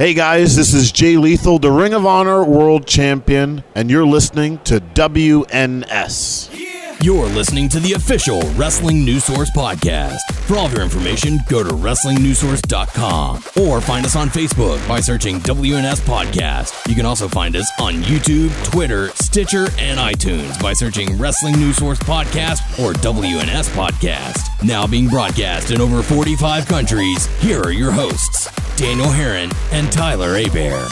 Hey guys, this is Jay Lethal, the Ring of Honor World Champion, and you're listening to WNS. You're listening to the official Wrestling News Source podcast. For all of your information, go to WrestlingNewsSource.com or find us on Facebook by searching WNS Podcast. You can also find us on YouTube, Twitter, Stitcher, and iTunes by searching Wrestling News Source Podcast or WNS Podcast. Now being broadcast in over 45 countries, here are your hosts, Daniel Herron and Tyler Abear.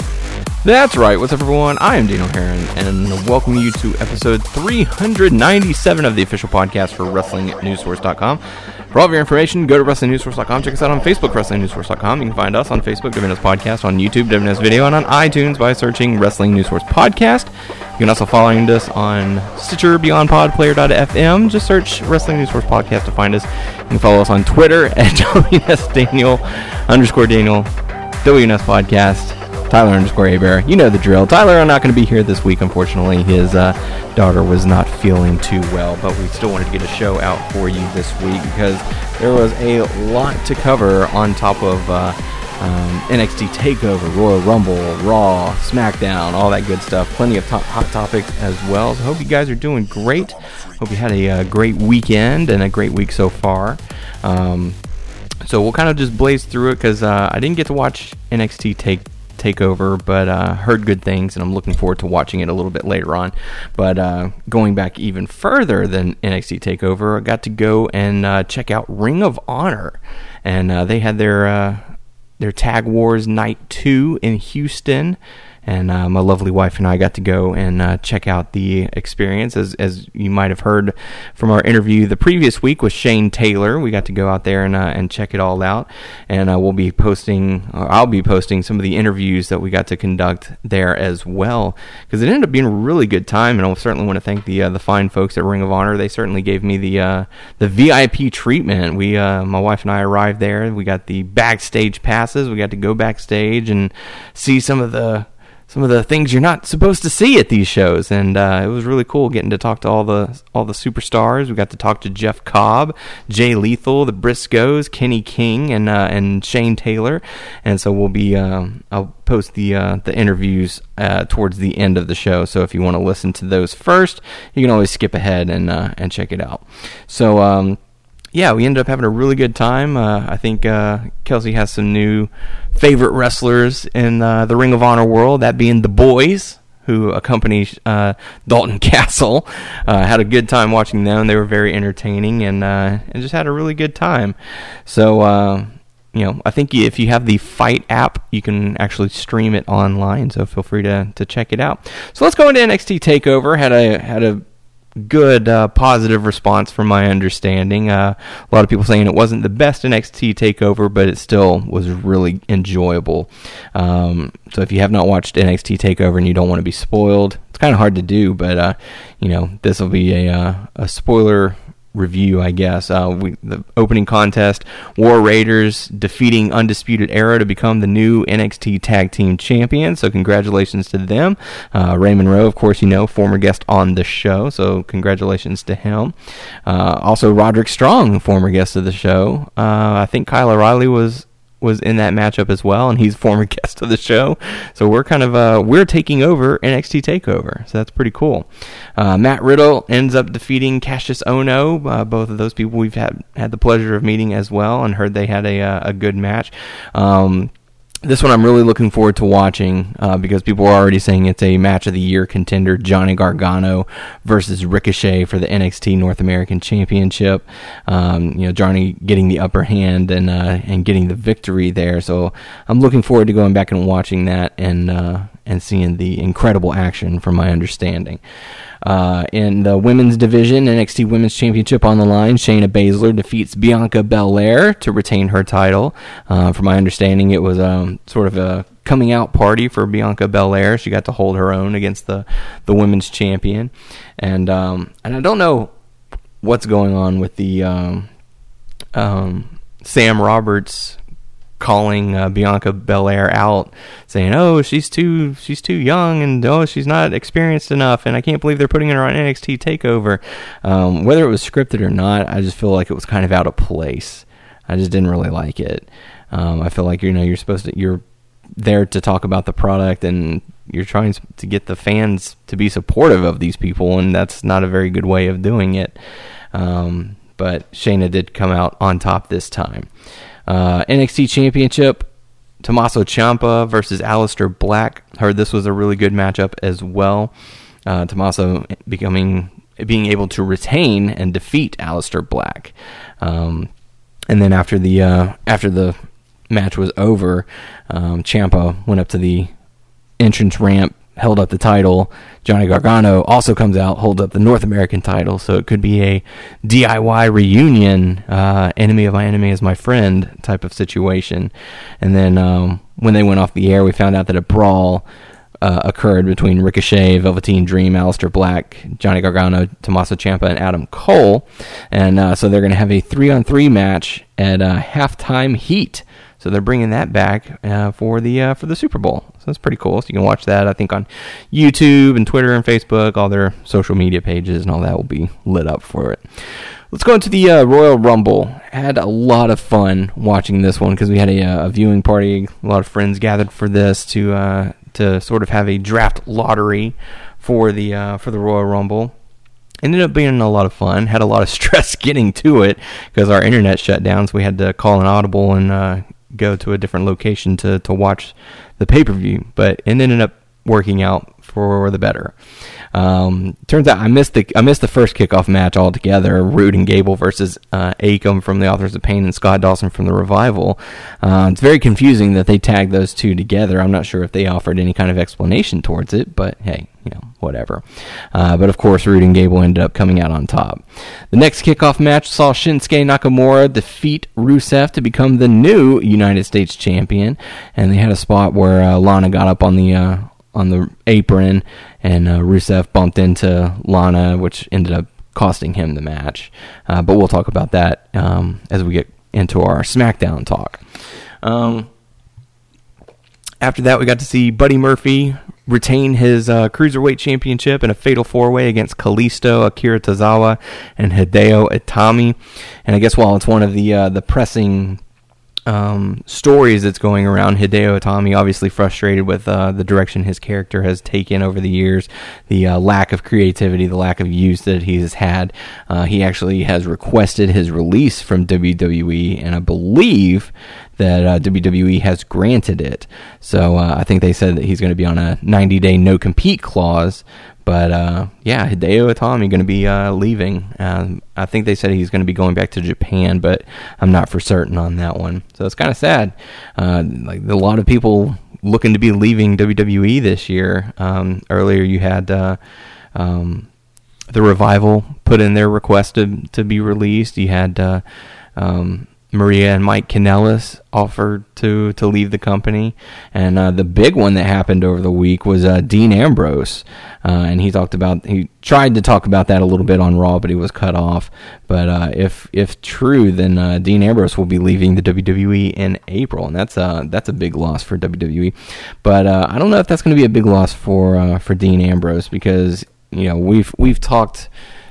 That's right. What's up, everyone? I am Daniel Herron, and welcome you to episode 397 of the official podcast for WrestlingNewsSource.com. For all of your information, go to WrestlingNewsSource.com. Check us out on Facebook, WrestlingNewsSource.com. You can find us on Facebook, WNS Podcast, on YouTube, WNS Video, and on iTunes by searching Wrestling News Source Podcast. You can also find us on Stitcher, Beyond Pod, Player.fm. Just search Wrestling News Source Podcast to find us. You can follow us on Twitter at WNS Daniel underscore Daniel, WNS Podcast. Tyler underscore Abear. You know the drill. Tyler, I'm not going to be here this week, unfortunately. His uh, daughter was not feeling too well, but we still wanted to get a show out for you this week because there was a lot to cover on top of uh, um, NXT TakeOver, Royal Rumble, Raw, SmackDown, all that good stuff. Plenty of top, hot topics as well. So, hope you guys are doing great. Hope you had a, uh, great weekend and a great week so far. Um, so we'll kind of just blaze through it because uh, I didn't get to watch NXT Take Takeover, but uh, heard good things, and I'm looking forward to watching it a little bit later on. But uh, going back even further than NXT Takeover, I got to go and uh, check out Ring of Honor, and uh, they had their uh, their Tag Wars Night Two in Houston and uh, my lovely wife and I got to go and uh, check out the experience. As as you might have heard from our interview the previous week with Shane Taylor, we got to go out there and uh, and check it all out. And uh, we'll be posting, I'll be posting some of the interviews that we got to conduct there as well, because it ended up being a really good time. And I certainly want to thank the uh, the fine folks at Ring of Honor. They certainly gave me the uh, the VIP treatment. We my wife and I arrived there. We got the backstage passes. We got to go backstage and see some of the some of the things you're not supposed to see at these shows, and uh, it was really cool getting to talk to all the all the superstars. We got to talk to Jeff Cobb, Jay Lethal, the Briscoes, Kenny King, and uh, and Shane Taylor, and so we'll be um, I'll post the uh, the interviews uh, towards the end of the show. So if you want to listen to those first, you can always skip ahead and uh, and check it out. So. Um, yeah, we ended up having a really good time. Uh, I think uh, Kelsey has some new favorite wrestlers in uh, the Ring of Honor world, that being the boys who accompany uh, Dalton Castle. Uh, had a good time watching them. They were very entertaining and uh, and just had a really good time. So you know, I think if you have the Fight app, you can actually stream it online. So feel free to to check it out. So let's go into NXT Takeover. Had a had a good uh, positive response from my understanding. Uh, a lot of people saying it wasn't the best NXT takeover, but it still was really enjoyable. Um, so if you have not watched NXT takeover and you don't want to be spoiled, it's kind of hard to do, but uh, you know this will be a uh, a spoiler review, I guess. Uh, we, the opening contest, War Raiders defeating Undisputed Era to become the new NXT Tag Team Champions. So congratulations to them. Uh, Raymond Rowe, of course, you know, former guest on the show. So congratulations to him. Uh, also, Roderick Strong, former guest of the show. Uh, I think Kyle O'Reilly was was in that matchup as well, and he's former guest of the show. So we're kind of uh, we're taking over NXT Takeover, so that's pretty cool. Uh, Matt Riddle ends up defeating Cassius Ohno. Uh, both of those people we've had had the pleasure of meeting as well, and heard they had a uh, a good match. Um, this one I'm really looking forward to watching uh, because people are already saying it's a match of the year contender Johnny Gargano versus Ricochet for the NXT North American Championship. Um, you know, Johnny getting the upper hand and uh, and getting the victory there. So I'm looking forward to going back and watching that and uh, and seeing the incredible action from my understanding. Uh, in the women's division, NXT Women's Championship on the line, Shayna Baszler defeats Bianca Belair to retain her title. Uh, from my understanding, it was um, sort of a coming out party for Bianca Belair. She got to hold her own against the, the women's champion. And um, and I don't know what's going on with the um, um Sam Roberts calling uh, Bianca Belair out, saying, "Oh, she's too she's too young, and oh, she's not experienced enough, and I can't believe they're putting her on NXT Takeover." Um, whether it was scripted or not, I just feel like it was kind of out of place. I just didn't really like it. Um, I feel like you know you're supposed to you're there to talk about the product and you're trying to get the fans to be supportive of these people, and that's not a very good way of doing it. Um, but Shayna did come out on top this time. Uh, NXT Championship, Tommaso Ciampa versus Aleister Black. Heard this was a really good matchup as well. Uh, Tommaso becoming being able to retain and defeat Aleister Black. Um, and then after the uh, after the match was over, um, Ciampa went up to the entrance ramp, held up the title. Johnny Gargano also comes out, holds up the North American title. So it could be a DIY reunion, uh, enemy of my enemy is my friend type of situation. And then um, when they went off the air, we found out that a brawl. Uh, occurred between Ricochet, Velveteen Dream, Aleister Black, Johnny Gargano, Tommaso Ciampa, and Adam Cole, and uh, so they're going to have a three-on-three match at uh, halftime heat. So they're bringing that back uh, for the uh, for the Super Bowl. So that's pretty cool. So you can watch that. I think on YouTube and Twitter and Facebook, all their social media pages and all that will be lit up for it. Let's go into the uh, Royal Rumble. Had a lot of fun watching this one because we had a, uh, a, viewing party. A lot of friends gathered for this to uh, to sort of have a draft lottery for the uh, for the Royal Rumble ended up being a lot of fun. Had a lot of stress getting to it because our internet shut down, so we had to call an audible and uh, go to a different location to, to watch the pay per view, but it ended up working out for the better. Um, turns out I missed the I missed the first kickoff match altogether. Roode and Gable versus uh, Akam from the Authors of Pain and Scott Dawson from the Revival. Uh, it's very confusing that they tagged those two together. I'm not sure if they offered any kind of explanation towards it, but hey, you know, whatever. Uh, but of course, Roode and Gable ended up coming out on top. The next kickoff match saw Shinsuke Nakamura defeat Rusev to become the new United States champion, and they had a spot where uh, Lana got up on the uh, on the apron, and uh, Rusev bumped into Lana, which ended up costing him the match. Uh, but we'll talk about that um, as we get into our SmackDown talk. Um, after that, we got to see Buddy Murphy retain his uh, cruiserweight championship in a fatal four way against Kalisto, Akira Tozawa, and Hideo Itami. And I guess while it's one of the uh, the pressing um, stories that's going around. Hideo Itami obviously frustrated with uh, the direction his character has taken over the years, the uh, lack of creativity, the lack of use that he has had. Uh, he actually has requested his release from WWE, and I believe that uh, WWE has granted it. So uh, I think they said that he's going to be on a 90 day no compete clause. But uh, yeah, Hideo Itami going to be uh, leaving. Um, I think they said he's going to be going back to Japan, but I'm not for certain on that one. So it's kind of sad. Uh, like a lot of people looking to be leaving WWE this year. Um, earlier, you had uh, um, the revival put in their request to to be released. You had uh, um, Maria and Mike Kanellis offered to to leave the company, and uh, the big one that happened over the week was uh, Dean Ambrose, uh, and he talked about he tried to talk about that a little bit on Raw, but he was cut off. But uh, if if true, then uh, Dean Ambrose will be leaving the WWE in April, and that's a that's a big loss for WWE. But uh, I don't know if that's going to be a big loss for for Dean Ambrose because you know we've we've talked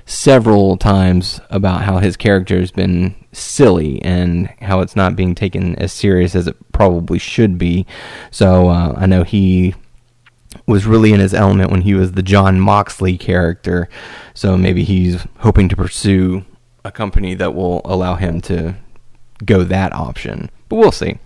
several times about how his character has been silly and how it's not being taken as serious as it probably should be. So uh, I know he was really in his element when he was the John Moxley character. So maybe he's hoping to pursue a company that will allow him to go that option. But we'll see.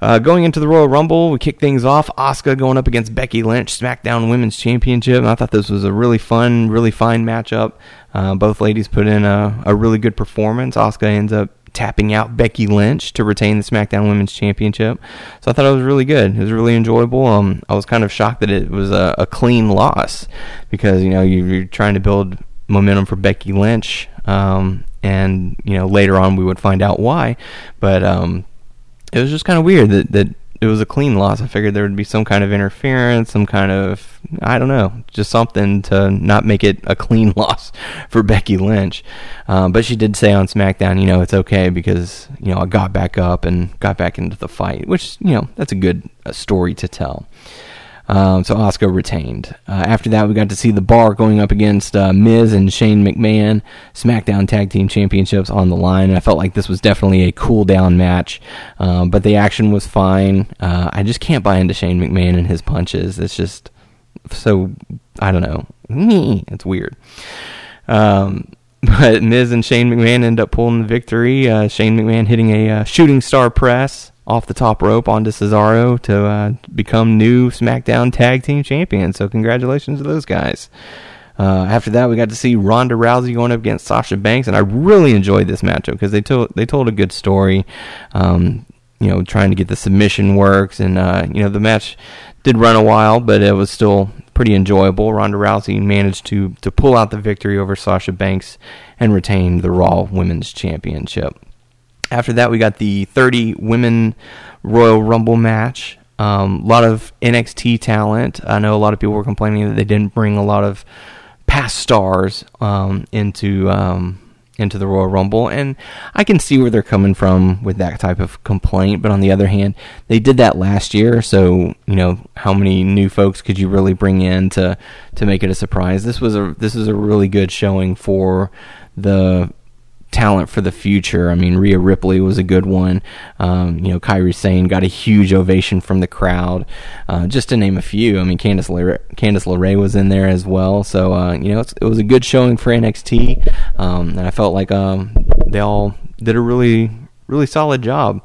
Uh, going into the Royal Rumble, we kick things off. Asuka going up against Becky Lynch, SmackDown Women's Championship. And I thought this was a really fun, really fine matchup. Uh, both ladies put in a, a really good performance. Asuka ends up tapping out Becky Lynch to retain the SmackDown Women's Championship. So I thought it was really good. It was really enjoyable. Um, I was kind of shocked that it was a, a clean loss because you know you're trying to build momentum for Becky Lynch, um, and you know later on we would find out why. But um, it was just kind of weird that that it was a clean loss. I figured there would be some kind of interference, some kind of I don't know, just something to not make it a clean loss for Becky Lynch. Um, but she did say on SmackDown, you know, it's okay because you know I got back up and got back into the fight, which you know that's a good uh, story to tell. Um, so Asuka retained. Uh, after that, we got to see the Bar going up against uh, Miz and Shane McMahon, SmackDown Tag Team Championships on the line. And I felt like this was definitely a cool down match, um, but the action was fine. Uh, I just can't buy into Shane McMahon and his punches. It's just so I don't know. It's weird. Um, but Miz and Shane McMahon end up pulling the victory. Uh, Shane McMahon hitting a uh, shooting star press off the top rope onto Cesaro to uh, become new SmackDown Tag Team Champions. So congratulations to those guys. Uh, after that, we got to see Ronda Rousey going up against Sasha Banks, and I really enjoyed this matchup because they told they told a good story. Um, you know, trying to get the submission works, and uh, you know the match did run a while, but it was still pretty enjoyable. Ronda Rousey managed to to pull out the victory over Sasha Banks and retain the Raw Women's Championship. After that, we got the 30 Women Royal Rumble match. Um, a lot of NXT talent. I know a lot of people were complaining that they didn't bring a lot of past stars um, into um, into the Royal Rumble, and I can see where they're coming from with that type of complaint. But on the other hand, they did that last year, so you know how many new folks could you really bring in to to make it a surprise? This was a this is a really good showing for the talent for the future. I mean, Rhea Ripley was a good one. Um, you know, Kairi Sane got a huge ovation from the crowd, uh, just to name a few. I mean, Candice LeRae, Candice LeRae was in there as well. So, uh, you know, it was a good showing for NXT, um, and I felt like um, they all did a really, really solid job.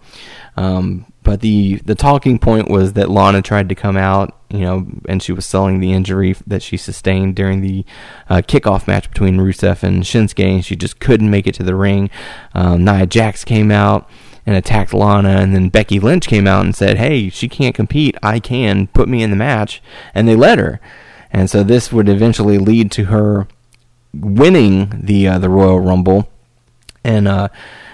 Um, but the the talking point was that Lana tried to come out, you know, and she was selling the injury that she sustained during the uh, kickoff match between Rusev and Shinsuke, and she just couldn't make it to the ring. Um, Nia Jax came out and attacked Lana, and then Becky Lynch came out and said, "Hey, she can't compete. I can. Put me in the match," and they let her. And so this would eventually lead to her winning the uh, the Royal Rumble, and uh,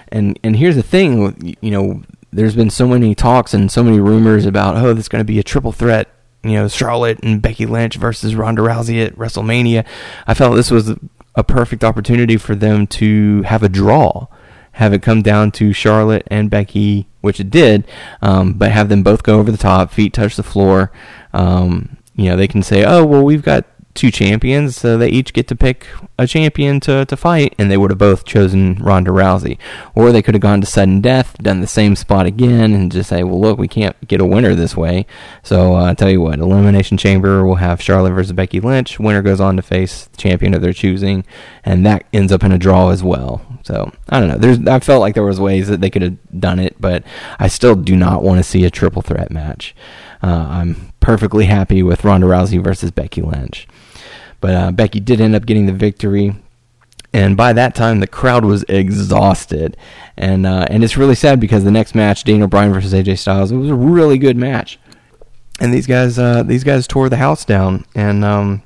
and and here's the thing, you know there's been so many talks and so many rumors about oh there's going to be a triple threat you know Charlotte and Becky Lynch versus Ronda Rousey at WrestleMania. I felt this was a perfect opportunity for them to have a draw have it come down to Charlotte and Becky which it did um, but have them both go over the top feet touch the floor. Um, you know they can say oh well we've got two champions, so they each get to pick a champion to, to fight, and they would have both chosen Ronda Rousey. Or they could have gone to sudden death, done the same spot again, and just say, well, look, we can't get a winner this way. So uh, I tell you what, Elimination Chamber will have Charlotte versus Becky Lynch. Winner goes on to face the champion of their choosing, and that ends up in a draw as well. So I don't know. There's I felt like there was ways that they could have done it, but I still do not want to see a triple threat match. Uh, I'm perfectly happy with Ronda Rousey versus Becky Lynch. But uh, Becky did end up getting the victory. And by that time, the crowd was exhausted, and uh, and it's really sad because the next match, Daniel Bryan versus AJ Styles, it was a really good match, and these guys uh, these guys tore the house down, and um,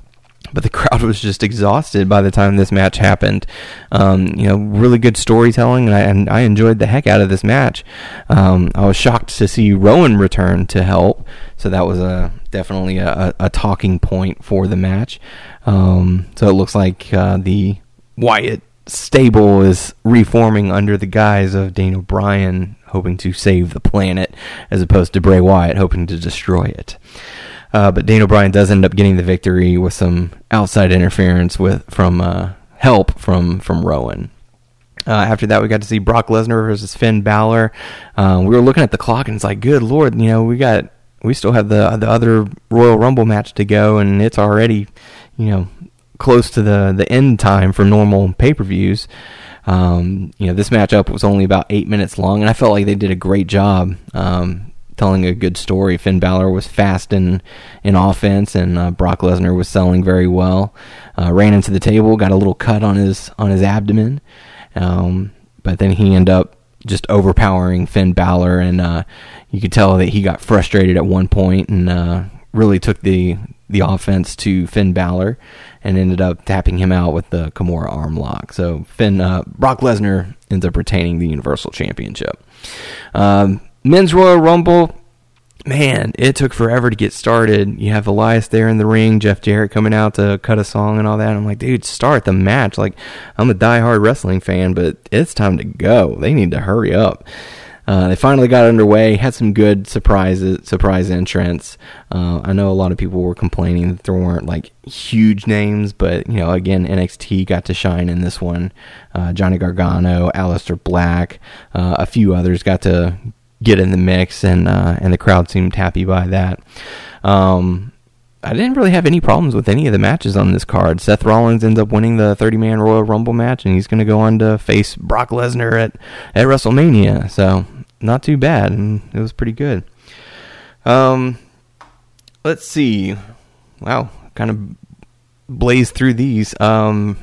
but the crowd was just exhausted by the time this match happened. Um, you know, really good storytelling, and I, and I enjoyed the heck out of this match. Um, I was shocked to see Rowan return to help, so that was a definitely a, a talking point for the match. Um, so it looks like uh, the Wyatt stable is reforming under the guise of Daniel Bryan hoping to save the planet, as opposed to Bray Wyatt hoping to destroy it. Uh, but Daniel Bryan does end up getting the victory with some outside interference with from uh, help from from Rowan. Uh, after that, we got to see Brock Lesnar versus Finn Balor. Uh, we were looking at the clock, and it's like, good lord, you know, we got we still have the the other Royal Rumble match to go, and it's already you know close to the the end time for normal pay per views. Um, you know, this matchup was only about eight minutes long, and I felt like they did a great job um, telling a good story. Finn Balor was fast in in offense, and uh, Brock Lesnar was selling very well. Uh, ran into the table, got a little cut on his on his abdomen, um, but then he ended up just overpowering Finn Balor, and uh, you could tell that he got frustrated at one point and uh, really took the the offense to Finn Balor and ended up tapping him out with the Kimura arm lock. So Finn uh, Brock Lesnar ends up retaining the Universal Championship. Um, men's Royal Rumble. Man, it took forever to get started. You have Elias there in the ring, Jeff Jarrett coming out to cut a song and all that. I'm like, dude, start the match. Like, I'm a die-hard wrestling fan, but it's time to go. They need to hurry up. Uh, they finally got underway, had some good surprises, surprise entrants. Uh, I know a lot of people were complaining that there weren't like huge names, but you know, again, NXT got to shine in this one. Uh, Johnny Gargano, Aleister Black, uh, a few others got to get in the mix, and uh, and the crowd seemed happy by that. Um, I didn't really have any problems with any of the matches on this card. Seth Rollins ends up winning the 30 man Royal Rumble match, and he's going to go on to face Brock Lesnar at, at WrestleMania. So, not too bad, and it was pretty good. Um, let's see. Wow, kind of blazed through these. Um,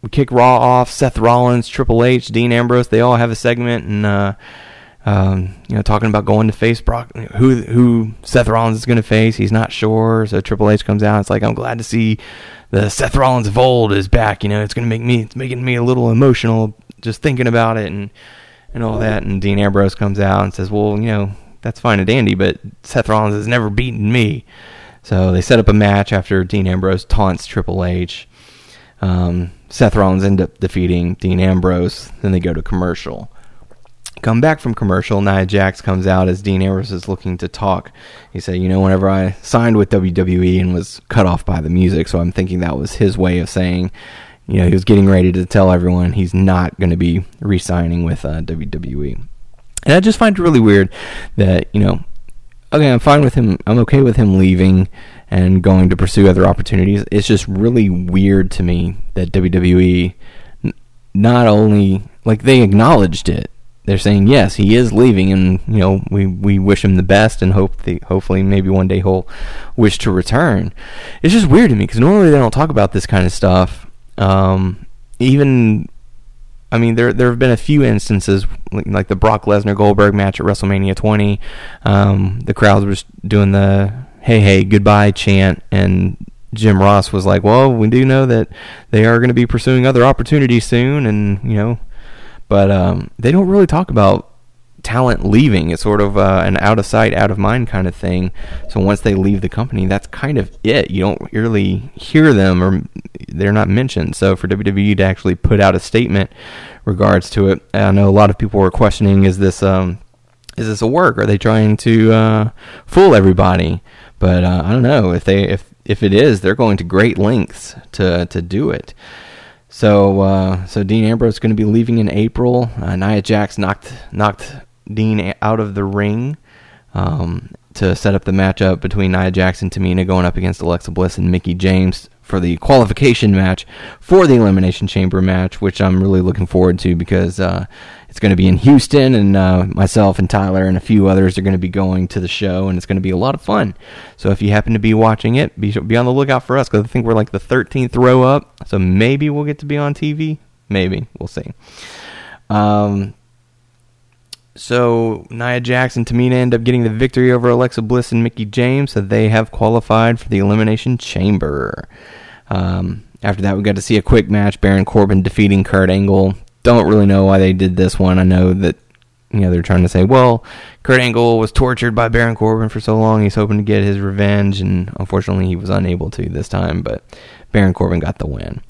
we kick Raw off. Seth Rollins, Triple H, Dean Ambrose, they all have a segment, and uh, um, you know, talking about going to face Brock, who who Seth Rollins is going to face. He's not sure, so Triple H comes out. It's like I'm glad to see the Seth Rollins of old is back. You know, it's going to make me, it's making me a little emotional just thinking about it and and all that. And Dean Ambrose comes out and says, "Well, you know, that's fine and dandy, but Seth Rollins has never beaten me." So they set up a match after Dean Ambrose taunts Triple H. Um, Seth Rollins end up defeating Dean Ambrose. Then they go to commercial come back from commercial, Nia Jax comes out as Dean Ambrose is looking to talk. He said, "You know, whenever I signed with WWE and was cut off by the music, so I'm thinking that was his way of saying, you know, he was getting ready to tell everyone he's not going to be re-signing with uh, WWE." And I just find it really weird that you know, okay, I'm fine with him. I'm okay with him leaving and going to pursue other opportunities. It's just really weird to me that WWE not only like they acknowledged it they're saying yes, he is leaving, and you know we we wish him the best, and hope the, hopefully maybe one day he'll wish to return. It's just weird to me because normally they don't talk about this kind of stuff. Um, even, I mean, there there have been a few instances like, the Brock Lesnar Goldberg match at WrestleMania 20. Um, the crowd was doing the "Hey Hey Goodbye" chant, and Jim Ross was like, "Well, we do know that they are going to be pursuing other opportunities soon, and you know." But um, they don't really talk about talent leaving. It's sort of uh, an out of sight, out of mind kind of thing. So once they leave the company, that's kind of it. You don't really hear them or they're not mentioned. So for WWE to actually put out a statement regards to it, I know a lot of people were questioning: Is this um, is this a work? Are they trying to uh, fool everybody? But uh, I don't know if they if if it is, they're going to great lengths to to do it. So uh, so Dean Ambrose is going to be leaving in April. Uh, Nia Jax knocked knocked Dean out of the ring um, to set up the matchup between Nia Jax and Tamina going up against Alexa Bliss and Mickie James for the qualification match for the Elimination Chamber match, which I'm really looking forward to because uh, it's going to be in Houston, and uh, myself and Tyler and a few others are going to be going to the show, and it's going to be a lot of fun. So if you happen to be watching it, be, be on the lookout for us because I think we're like the 13th row up, so maybe we'll get to be on TV. Maybe we'll see. Um, so Nia and Tamina end up getting the victory over Alexa Bliss and Mickie James, so they have qualified for the Elimination Chamber. Um, after that, we got to see a quick match: Baron Corbin defeating Kurt Angle don't really know why they did this one. I know that you know they're trying to say, well, Kurt Angle was tortured by Baron Corbin for so long. He's hoping to get his revenge, and unfortunately, he was unable to this time. But Baron Corbin got the win.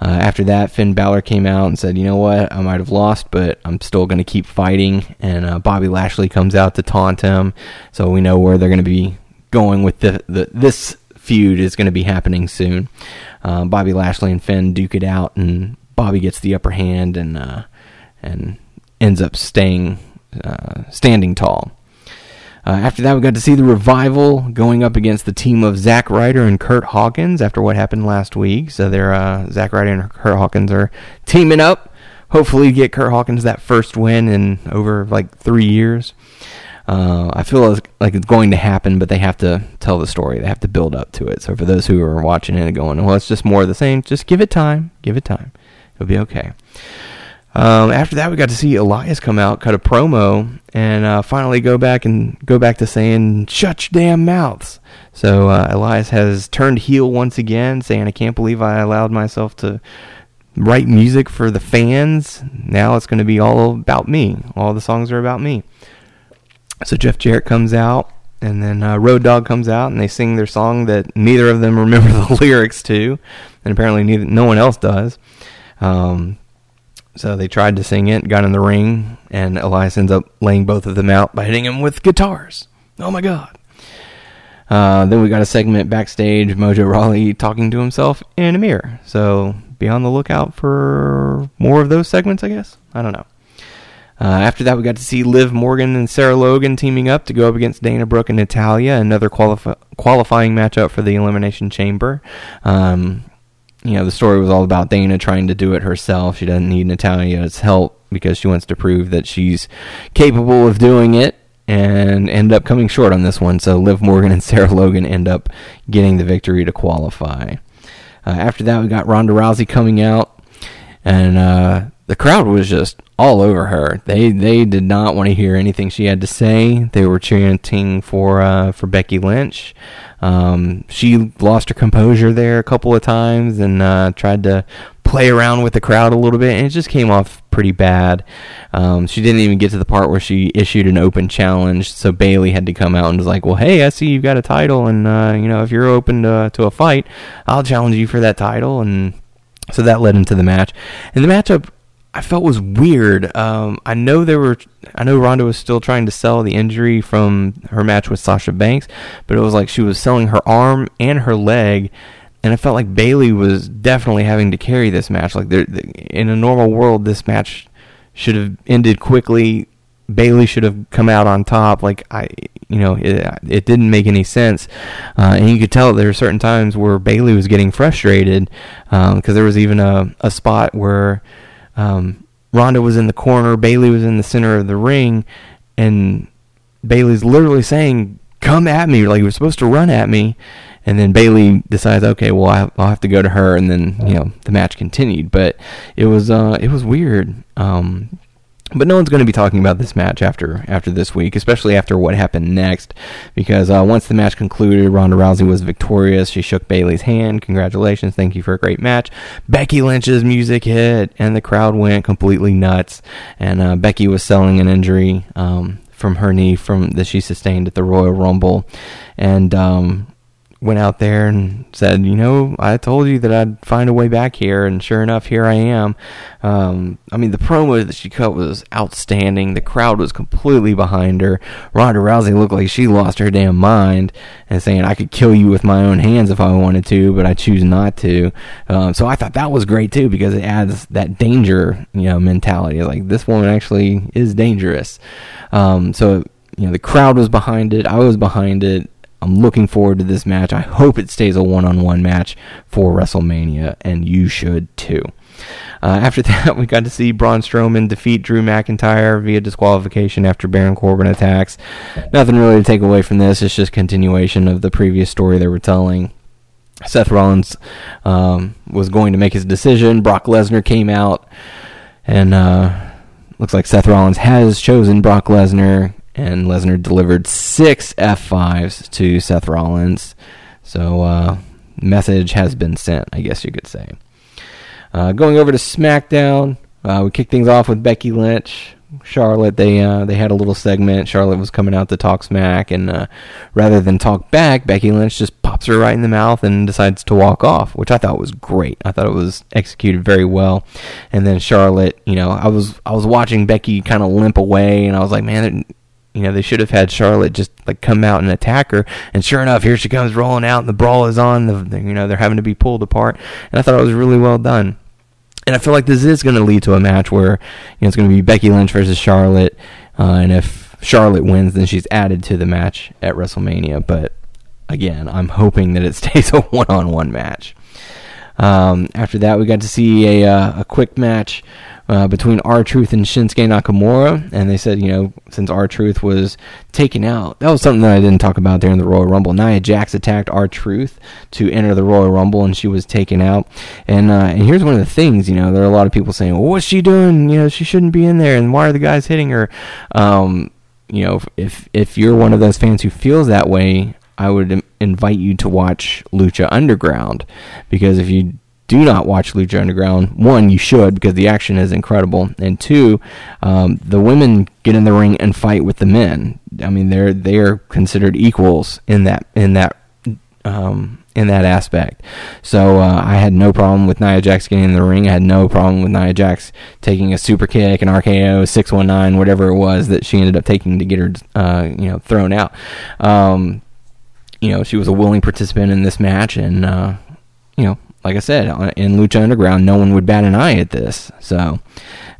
Uh, after that, Finn Balor came out and said, "You know what? I might have lost, but I'm still going to keep fighting." And uh, Bobby Lashley comes out to taunt him, so we know where they're going to be going with the, the this feud is going to be happening soon. Uh, Bobby Lashley and Finn duke it out, and Bobby gets the upper hand and uh, and ends up staying uh, standing tall. Uh, after that, we got to see the revival going up against the team of Zack Ryder and Kurt Hawkins after what happened last week. So they're uh, Zack Ryder and Kurt Hawkins are teaming up. Hopefully, get Kurt Hawkins that first win in over like three years. Uh, I feel like it's going to happen, but they have to tell the story. They have to build up to it. So for those who are watching it and going, well, it's just more of the same, just give it time. Give it time. It'll be okay. Um, after that, we got to see Elias come out, cut a promo, and uh, finally go back and go back to saying "shut your damn mouths." So uh, Elias has turned heel once again, saying, "I can't believe I allowed myself to write music for the fans. Now it's going to be all about me. All the songs are about me." So Jeff Jarrett comes out, and then uh, Road Dog comes out, and they sing their song that neither of them remember the lyrics to, and apparently neither, no one else does. Um, So they tried to sing it, got in the ring, and Elias ends up laying both of them out by hitting them with guitars. Oh my god. Uh, then we got a segment backstage, Mojo Rawley talking to himself in a mirror. So be on the lookout for more of those segments, I guess. I don't know. Uh, after that, we got to see Liv Morgan and Sarah Logan teaming up to go up against Dana Brooke and Natalya, another qualif- qualifying matchup for the Elimination Chamber. Um, you know, the story was all about Dana trying to do it herself. She doesn't need Natalya's help because she wants to prove that she's capable of doing it and end up coming short on this one. So Liv Morgan and Sarah Logan end up getting the victory to qualify. Uh, after that, we got Ronda Rousey coming out, and uh, the crowd was just all over her. They they did not want to hear anything she had to say. They were chanting for uh, for Becky Lynch. Um, she lost her composure there a couple of times and uh, tried to play around with the crowd a little bit, and it just came off pretty bad. Um, she didn't even get to the part where she issued an open challenge, so Bayley had to come out and was like, "Well, hey, I see you've got a title, and uh, you know if you're open to to a fight, I'll challenge you for that title." And so that led into the match, and the matchup I felt was weird. Um, I know there were, I know Ronda was still trying to sell the injury from her match with Sasha Banks, but it was like she was selling her arm and her leg, and I felt like Bayley was definitely having to carry this match. Like in a normal world, this match should have ended quickly. Bayley should have come out on top. Like I, you know, it, it didn't make any sense, uh, and you could tell there were certain times where Bayley was getting frustrated because um, there was even a a spot where um, Ronda was in the corner, Bayley was in the center of the ring, and Bayley's literally saying, "Come at me!" Like he was supposed to run at me, and then Bayley decides, "Okay, well I'll have to go to her," and then you know the match continued. But it was uh, it was weird. Um, but no one's going to be talking about this match after after this week, especially after what happened next, because uh, once the match concluded, Ronda Rousey was victorious. She shook Bayley's hand. Congratulations, thank you for a great match. Becky Lynch's music hit, and the crowd went completely nuts. And uh, Becky was selling an injury um, from her knee from that she sustained at the Royal Rumble, and um, went out there and said, you know, I told you that I'd find a way back here, and sure enough, here I am. Um, I mean, the promo that she cut was outstanding. The crowd was completely behind her. Ronda Rousey looked like she lost her damn mind and saying, I could kill you with my own hands if I wanted to, but I choose not to. Um, so I thought that was great too because it adds that danger, you know, mentality. Like this woman actually is dangerous. Um, so you know the crowd was behind it. I was behind it. I'm looking forward to this match. I hope it stays a one on one match for WrestleMania, and you should too. Uh, after that, we got to see Braun Strowman defeat Drew McIntyre via disqualification after Baron Corbin attacks. Nothing really to take away from this. It's just continuation of the previous story they were telling. Seth Rollins um, was going to make his decision. Brock Lesnar came out, and uh, looks like Seth Rollins has chosen Brock Lesnar and Lesnar delivered six F5s to Seth Rollins. So, uh, message has been sent, I guess you could say. Uh, going over to SmackDown, uh, we kick things off with Becky Lynch. Charlotte, they uh, they had a little segment. Charlotte was coming out to talk smack, and uh, rather than talk back, Becky Lynch just pops her right in the mouth and decides to walk off, which I thought was great. I thought it was executed very well. And then Charlotte, you know, I was I was watching Becky kind of limp away, and I was like, man, you know, they should have had Charlotte just like come out and attack her. And sure enough, here she comes rolling out, and the brawl is on. The, you know, they're having to be pulled apart. And I thought it was really well done. And I feel like this is going to lead to a match where you know it's going to be Becky Lynch versus Charlotte, uh, and if Charlotte wins, then she's added to the match at WrestleMania. But again, I'm hoping that it stays a one-on-one match. Um, after that, we got to see a uh, a quick match uh, between R-Truth and Shinsuke Nakamura, and they said, you know, since R-Truth was taken out, that was something that I didn't talk about during the Royal Rumble. Nia Jax attacked R-Truth to enter the Royal Rumble, and she was taken out. And uh, and here's one of the things, you know, there are a lot of people saying, well, what's she doing? You know, she shouldn't be in there, and why are the guys hitting her? Um, you know, if if you're one of those fans who feels that way, I would invite you to watch Lucha Underground because if you do not watch Lucha Underground, one, you should because the action is incredible, and two, um, the women get in the ring and fight with the men. I mean, they're they are considered equals in that in that um, in that aspect. So uh, I had no problem with Nia Jax getting in the ring. I had no problem with Nia Jax taking a super kick, an RKO, six one nine, whatever it was that she ended up taking to get her, uh, you know, thrown out. Um, you know, she was a willing participant in this match, and uh, you know, like I said, in Lucha Underground, no one would bat an eye at this. So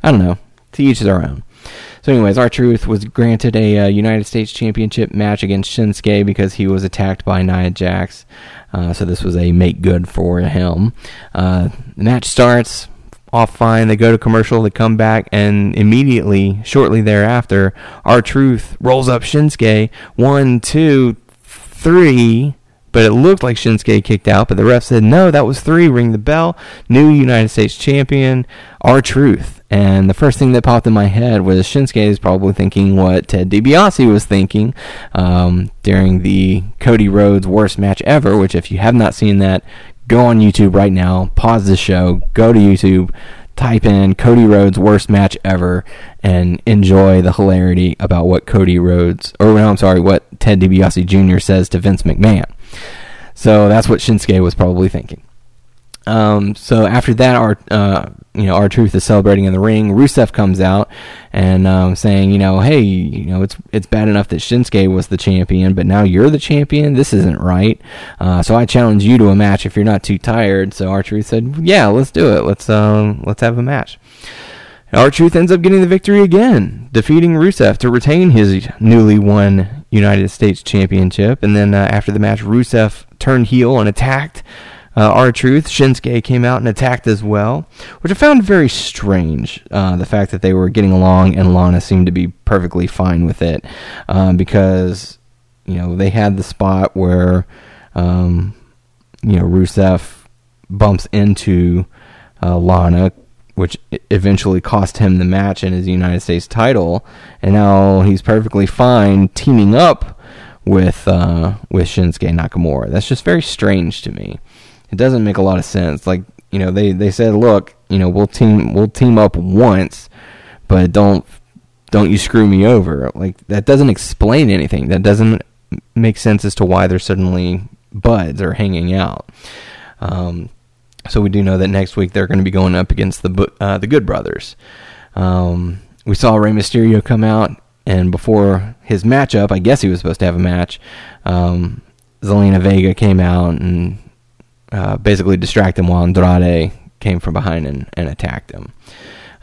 I don't know. To each their own. So, anyways, R-Truth was granted a uh, United States Championship match against Shinsuke because he was attacked by Nia Jax. Uh, so this was a make good for him. Uh, the match starts off fine. They go to commercial. They come back, and immediately, shortly thereafter, R-Truth rolls up Shinsuke. One, two, three. But it looked like Shinsuke kicked out, but the ref said no, that was three. Ring the bell. New United States champion, R-Truth. And the first thing that popped in my head was Shinsuke is probably thinking what Ted DiBiase was thinking um, during the Cody Rhodes worst match ever. Which, if you have not seen that, go on YouTube right now, pause the show, go to YouTube, type in Cody Rhodes worst match ever, and enjoy the hilarity about what Cody Rhodes, or no, I'm sorry, what Ted DiBiase Jr. says to Vince McMahon. So that's what Shinsuke was probably thinking. Um, so after that, our uh, you know R-Truth is celebrating in the ring. Rusev comes out and um, saying, you know, hey, you know, it's it's bad enough that Shinsuke was the champion, but now you're the champion. This isn't right. Uh, so I challenge you to a match if you're not too tired. So R-Truth said, yeah, let's do it. Let's um, let's have a match. R-Truth ends up getting the victory again, defeating Rusev to retain his newly won United States Championship. And then uh, after the match, Rusev turned heel and attacked uh, R-Truth. Shinsuke came out and attacked as well, which I found very strange. Uh, the fact that they were getting along and Lana seemed to be perfectly fine with it, um, because you know they had the spot where um, you know Rusev bumps into uh, Lana, which eventually cost him the match and his United States title, and now he's perfectly fine teaming up with uh, with Shinsuke Nakamura. That's just very strange to me it doesn't make a lot of sense. Like you know, they they said, look, you know, we'll team we'll team up once, but don't don't you screw me over. Like that doesn't explain anything. That doesn't make sense as to why they're suddenly buds or hanging out. Um, so we do know that next week they're going to be going up against the uh, the Good Brothers. Um, we saw Rey Mysterio come out, and before his matchup, I guess he was supposed to have a match. Um, Zelina Vega came out and uh, basically distract him while Andrade came from behind and, and attacked him.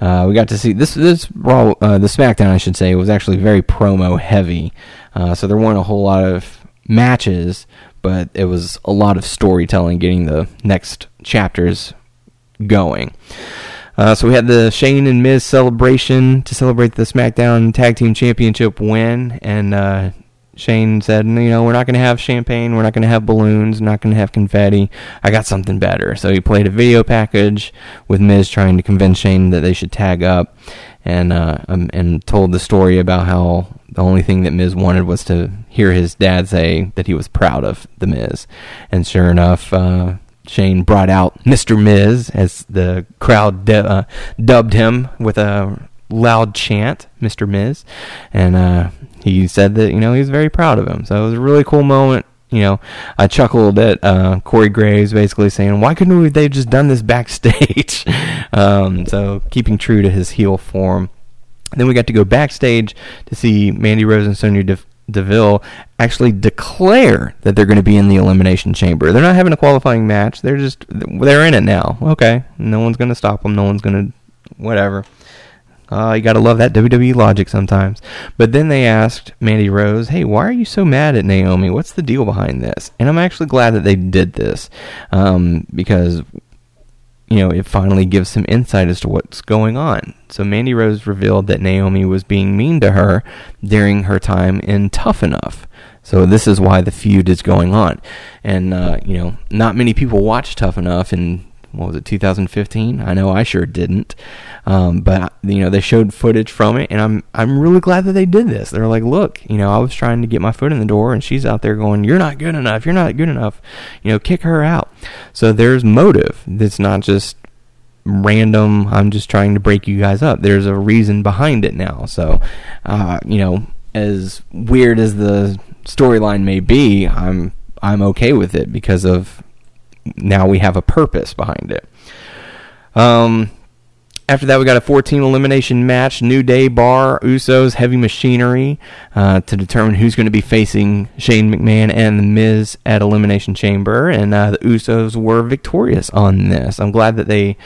Uh, we got to see this this Raw, uh, the SmackDown, I should say, was actually very promo heavy. Uh, so there weren't a whole lot of matches, but it was a lot of storytelling, getting the next chapters going. Uh, so we had the Shane and Miz celebration to celebrate the SmackDown Tag Team Championship win, and uh, Shane said, you know, we're not going to have champagne, we're not going to have balloons, not going to have confetti. I got something better. So he played a video package with Miz trying to convince Shane that they should tag up, and uh, um, and told the story about how the only thing that Miz wanted was to hear his dad say that he was proud of the Miz, and sure enough. Uh, Shane brought out Mr. Miz, as the crowd de- uh, dubbed him with a loud chant, Mr. Miz, and uh, he said that you know he was very proud of him. So it was a really cool moment. You know, I chuckled at uh, Corey Graves basically saying, "Why couldn't we, they just done this backstage?" um, so keeping true to his heel form. Then we got to go backstage to see Mandy Rose and Sonya De- Deville actually declare that they're going to be in the elimination chamber. They're not having a qualifying match. They're just they're in it now. Okay, no one's going to stop them. No one's going to whatever. Uh, you gotta love that WWE logic sometimes. But then they asked Mandy Rose, "Hey, why are you so mad at Naomi? What's the deal behind this?" And I'm actually glad that they did this um, because you know it finally gives some insight as to what's going on. So Mandy Rose revealed that Naomi was being mean to her during her time in Tough Enough. So this is why the feud is going on, and uh, you know, not many people watch Tough Enough, and what was it 2015 i know i sure didn't. Um, but you know they showed footage from it and i'm i'm really glad that they did this. They're like look you know i was trying to get my foot in the door and she's out there going you're not good enough. You're not good enough. You know kick her out so there's motive. That's not just random i'm just trying to break you guys up there's a reason behind it now. So uh, you know as weird as the storyline may be i'm i'm okay with it because of now we have a purpose behind it. Um, after that, we got a 14 elimination match. New Day Bar, Usos, Heavy Machinery uh, to determine who's going to be facing Shane McMahon and The Miz at Elimination Chamber. And uh, the Usos were victorious on this. I'm glad that they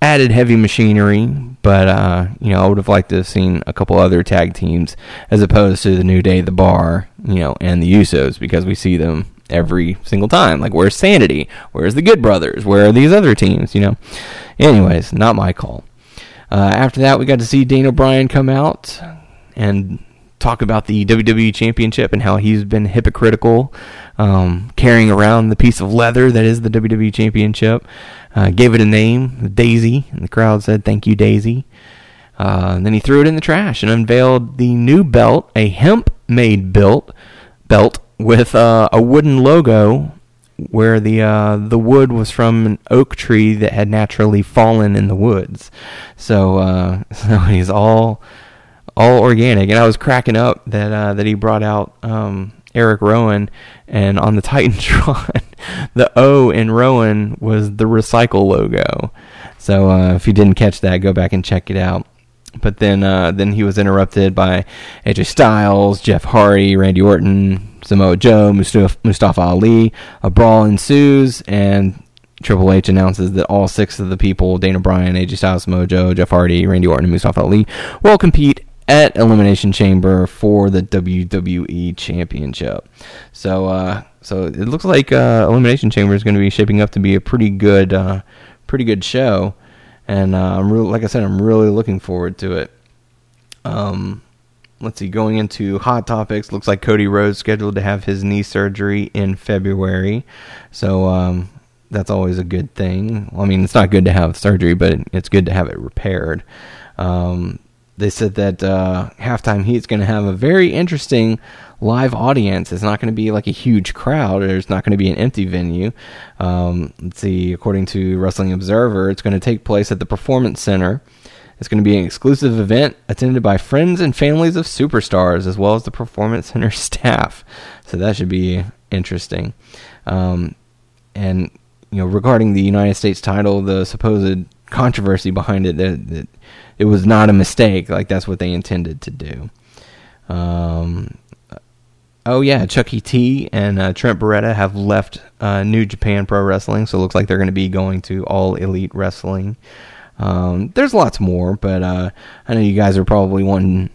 added Heavy Machinery, but uh, you know I would have liked to have seen a couple other tag teams as opposed to the New Day, The Bar, you know, and the Usos because we see them every single time. Like, where's Sanity? Where's the Good Brothers? Where are these other teams? You know. Anyways, not my call. Uh, after that, we got to see Daniel Bryan come out and talk about the WWE Championship and how he's been hypocritical, um, carrying around the piece of leather that is the WWE Championship. Uh, gave it a name, Daisy, and the crowd said, "Thank you, Daisy." Uh, then he threw it in the trash and unveiled the new belt, a hemp-made belt, belt with uh, a wooden logo where the uh, the wood was from an oak tree that had naturally fallen in the woods. So uh, so he's all all organic, and I was cracking up that uh, that he brought out um, Erick Rowan, and on the Titantron, the O in Rowan was the recycle logo. So uh, if you didn't catch that, go back and check it out. But then uh, then he was interrupted by AJ Styles, Jeff Hardy, Randy Orton, Samoa Joe, Mustafa, Mustafa Ali. A brawl ensues, and Triple H announces that all six of the people Daniel Bryan, AJ Styles, Samoa Joe, Jeff Hardy, Randy Orton, and Mustafa Ali will compete at Elimination Chamber for the WWE Championship. So, uh, so it looks like uh, Elimination Chamber is going to be shaping up to be a pretty good, uh, pretty good show, and uh, I'm really, like I said, I'm really looking forward to it. Um, let's see, going into hot topics, looks like Cody Rhodes scheduled to have his knee surgery in February. So um, that's always a good thing. Well, I mean, it's not good to have surgery, but it's good to have it repaired. Um, they said that uh, halftime heat's going to have a very interesting live audience. It's not going to be like a huge crowd. There's not going to be an empty venue. Um, let's see, according to Wrestling Observer, it's going to take place at the Performance Center. It's going to be an exclusive event attended by friends and families of superstars, as well as the Performance Center staff. So that should be interesting. Um, and you know, regarding the United States title, the supposed controversy behind it, that, that it was not a mistake. Like that's what they intended to do. Um, oh yeah, Chuckie T and uh, Trent Beretta have left uh, New Japan Pro Wrestling, so it looks like they're going to be going to All Elite Wrestling. Um, there's lots more, but uh, I know you guys are probably wanting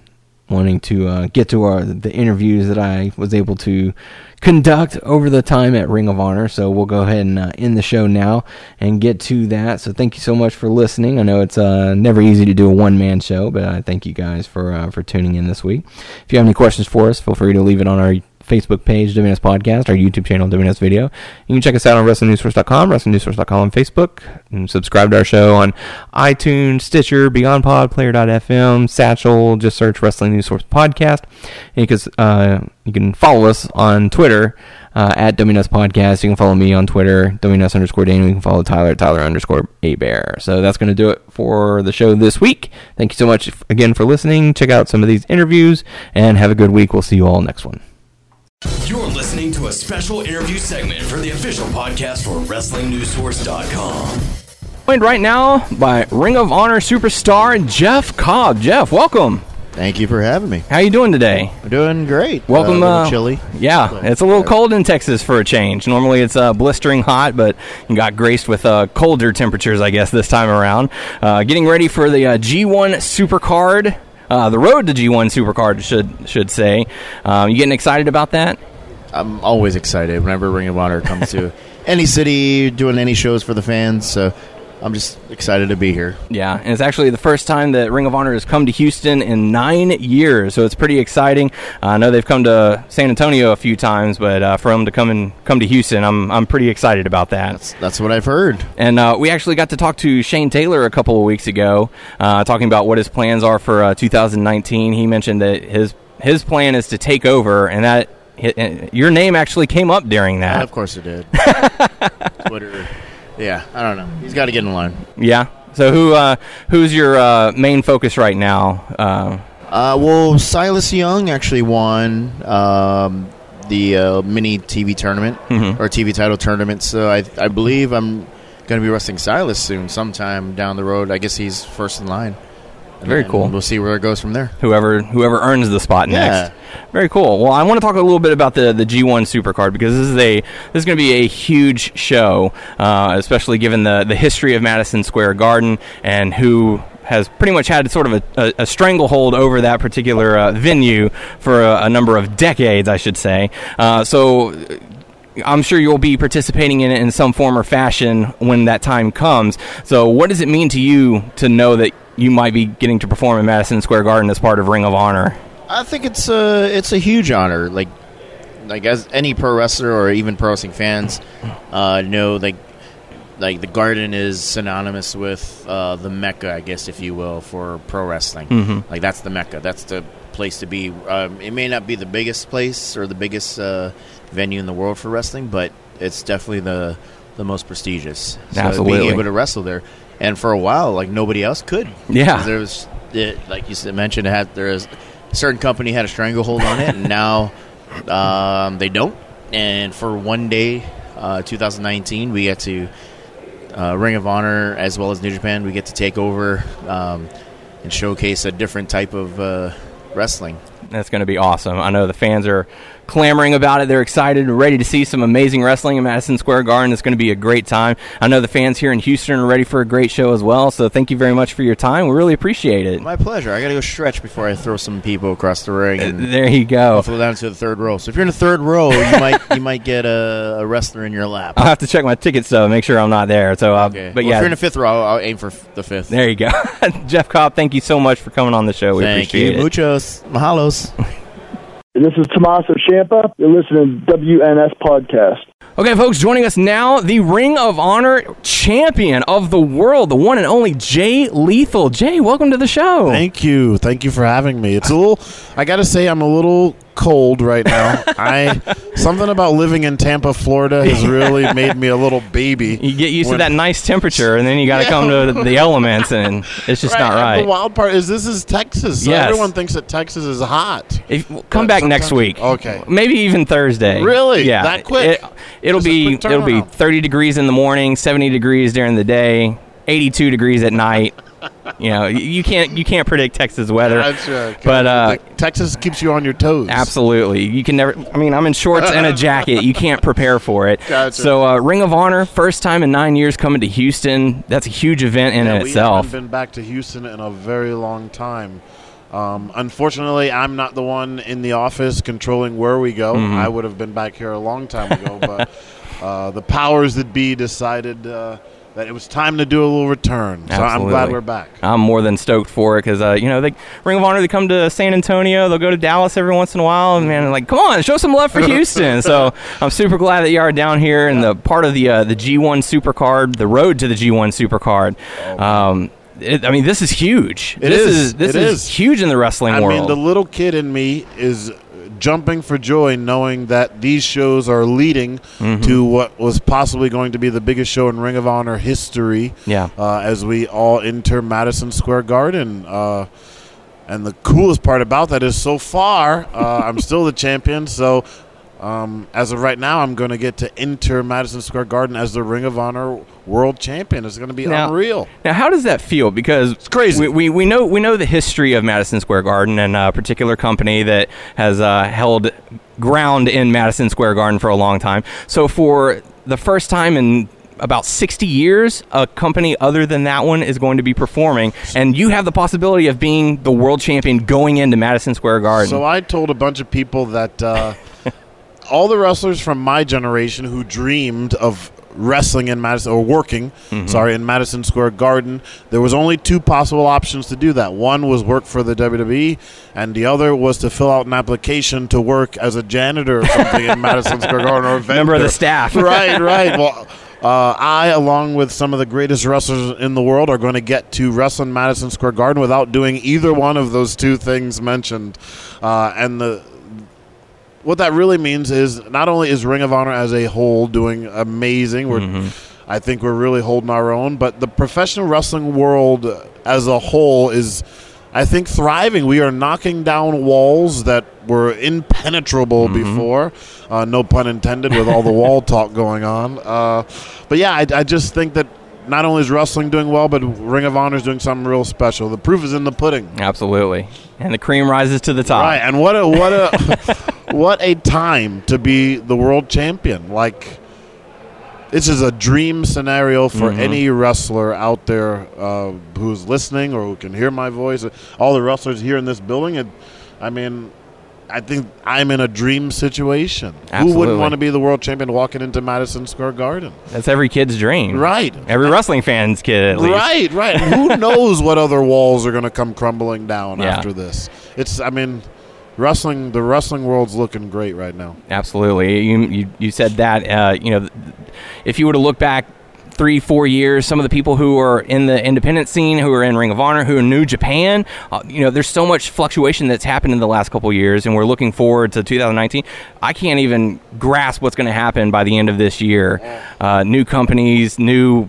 wanting to uh, get to our, the interviews that I was able to conduct over the time at Ring of Honor. So we'll go ahead and uh, end the show now and get to that. So thank you so much for listening. I know it's uh, never easy to do a one man show, but I thank you guys for uh, for tuning in this week. If you have any questions for us, feel free to leave it on our Facebook page, WNS Podcast, our YouTube channel, WNS Video. You can check us out on WrestlingNewsSource.com, WrestlingNewsSource.com on Facebook, and subscribe to our show on iTunes, Stitcher, BeyondPod, Player.fm, Satchel. Just search Wrestling News Source Podcast. And you can, uh, you can follow us on Twitter uh, at WNS Podcast. You can follow me on Twitter, WNS underscore Daniel. You can follow Tyler, Tyler underscore A Bear. So that's going to do it for the show this week. Thank you so much again for listening. Check out some of these interviews and have a good week. We'll see you all next one. You're listening to a special interview segment for the official podcast for WrestlingNewsSource.com. Joined right now by Ring of Honor superstar Jeff Cobb. Jeff, welcome. Thank you for having me. How you doing today? I'm doing great. Welcome. Uh, a little uh, chilly. Yeah, it's a little cold in Texas for a change. Normally it's uh, blistering hot, but you got graced with uh, colder temperatures, I guess, this time around. Uh, getting ready for the uh, G1 Supercard. Uh, the road to G1 Supercard should should say. Um, you getting excited about that? I'm always excited whenever Ring of Honor comes to any city, doing any shows for the fans. So I'm just excited to be here. Yeah, and it's actually the first time that Ring of Honor has come to Houston in nine years, so it's pretty exciting. Uh, I know they've come to San Antonio a few times, but uh, for them to come and come to Houston, I'm I'm pretty excited about that. That's, that's what I've heard. And uh, we actually got to talk to Shane Taylor a couple of weeks ago, uh, talking about what his plans are for uh, 2019. He mentioned that his his plan is to take over, and that your name actually came up during that. of course it did. Twitter. Yeah, I don't know. He's got to get in line. Yeah. So who uh, who's your uh, main focus right now? Uh, Uh, well, Silas Young actually won um, the uh, mini TV tournament Mhm. or TV title tournament. So I I believe I'm going to be wrestling Silas soon, sometime down the road. I guess he's first in line. Very cool. We'll see where it goes from there. whoever whoever earns the spot Yeah. next. Very cool. Well, I want to talk a little bit about the the G1 Supercard because this is a this is going to be a huge show, uh, especially given the the history of Madison Square Garden and who has pretty much had sort of a, a, a stranglehold over that particular uh, venue for a, a number of decades, I should say. Uh, so. I'm sure you'll be participating in it in some form or fashion when that time comes. So, what does it mean to you to know that you might be getting to perform in Madison Square Garden as part of Ring of Honor? I think it's a it's a huge honor. Like like as any pro wrestler or even pro wrestling fans uh, know, like like the Garden is synonymous with uh, the mecca, I guess, if you will, for pro wrestling. Mhm. Like that's the mecca. That's the place to be. Um, it may not be the biggest place or the biggest uh, venue in the world for wrestling, but it's definitely the the most prestigious. So Absolutely. being able to wrestle there, and for a while, like nobody else could. Yeah, there was, it, like you said, mentioned, it had there is a certain company had a stranglehold on it, and now um, they don't. And for one day, uh, 2019, we get to uh, Ring of Honor as well as New Japan. We get to take over um, and showcase a different type of uh, wrestling. That's going to be awesome. I know the fans are clamoring about it. They're excited and ready to see some amazing wrestling in Madison Square Garden. It's going to be a great time. I know the fans here in Houston are ready for a great show as well. So thank you very much for your time. We really appreciate it. My pleasure. I got to go stretch before I throw some people across the ring. And There you go. I'll down to the third row. So if you're in the third row, you might you might get a, a wrestler in your lap. I'll have to check my tickets though, make sure I'm not there. So, uh, Okay. but Well, yeah, if you're in the fifth row, I'll, I'll aim for the fifth. there you go. Jeff Cobb, thank you so much for coming on the show. We Thank appreciate you. it. Muchos. Mahalos. This is Tommaso Ciampa. You're listening to WNS Podcast. Okay, folks, joining us now, the Ring of Honor champion of the world, the one and only Jay Lethal. Jay, welcome to the show. Thank you. Thank you for having me. It's a little I got to say I'm a little cold right now. I something about living in Tampa, Florida has really made me a little baby. You get used When- to that nice temperature, and then you got to Yeah. come to the elements, and it's just not and right. The wild part is this is Texas. So Yes. everyone thinks that Texas is hot. If, well, come But back next week. Okay. Maybe even Thursday. Really? Yeah. That quick? It, will be quick it'll be 30 degrees in the morning, 70 degrees during the day, 82 degrees at night. you know, you- can't you can't predict Texas weather. That's right. But uh, Texas keeps you on your toes. Absolutely. You can never. I mean, I'm in shorts and a jacket. You can't prepare for it. Gotcha. So, uh, Ring of Honor, first time in nine years coming to Houston. That's a huge event in Yeah, and we itself. haven't been back to Houston in a very long time. Um, unfortunately, I'm not the one in the office controlling where we go. Mhm. I would have been back here a long time ago, but uh, the powers that be decided uh, that it was time to do a little return. So I'm glad we're back. I'm more than stoked for it because uh, you know they Ring of Honor they come to San Antonio, they'll go to Dallas every once in a while, and man, like come on, show some love for Houston. so I'm super glad that you are down here and the part of the uh, the G1 Supercard, the road to the G1 Supercard. Um, it, I mean, this is huge. It this is. this It is, is. huge in the wrestling I world. I mean, the little kid in me is jumping for joy knowing that these shows are leading Mm-hmm. to what was possibly going to be the biggest show in Ring of Honor history. Yeah. Uh, as we all enter Madison Square Garden. Uh, and the coolest part about that is so far, uh, I'm still the champion. So um, as of right now, I'm going to get to enter Madison Square Garden as the Ring of Honor World Champion. It's going to be Now- unreal. Now, how does that feel? Because it's crazy. We, we, we know we know the history of Madison Square Garden and a particular company that has uh, held ground in Madison Square Garden for a long time. So for the first time in about 60 years, a company other than that one is going to be performing, and you have the possibility of being the world champion going into Madison Square Garden. So I told a bunch of people that uh, all the wrestlers from my generation who dreamed of wrestling in Madison or working, sorry, in Madison Square Garden, there was only two possible options to do that. One was work for the WWE, and the other was to fill out an application to work as a janitor or something in Madison Square Garden or a Member of the staff. right, right. Well. Uh, I, along with some of the greatest wrestlers in the world, are going to get to wrestle in Madison Square Garden without doing either one of those two things mentioned. Uh, and the what that really means is not only is Ring of Honor as a whole doing amazing, we're I think we're really holding our own, but the professional wrestling world as a whole is I think thriving. We are knocking down walls that were impenetrable before. Uh, no pun intended, with all the wall talk going on. Uh, but yeah, I, I just think that not only is wrestling doing well, but Ring of Honor is doing something real special. The proof is in the pudding. Absolutely. And the cream rises to the top. Right, and what a what a what a time to be the world champion. Like this is a dream scenario for Mm-hmm. any wrestler out there uh, who's listening or who can hear my voice. All the wrestlers here in this building, and I mean, I think I'm in a dream situation. Who wouldn't want to be the world champion walking into Madison Square Garden? That's every kid's dream. Right. Every wrestling fan's kid, at least. Right, right. Who knows what other walls are going to come crumbling down Yeah. after this? It's, I mean, wrestling. The wrestling world's looking great right now. Absolutely. You, you, you said that, uh, you know, if you were to look back three, four years, some of the people who are in the independent scene, who are in Ring of Honor, who are New Japan, uh, you know, there's so much fluctuation that's happened in the last couple years, and we're looking forward to 2019. I can't even grasp what's going to happen by the end of this year. Uh, new companies, new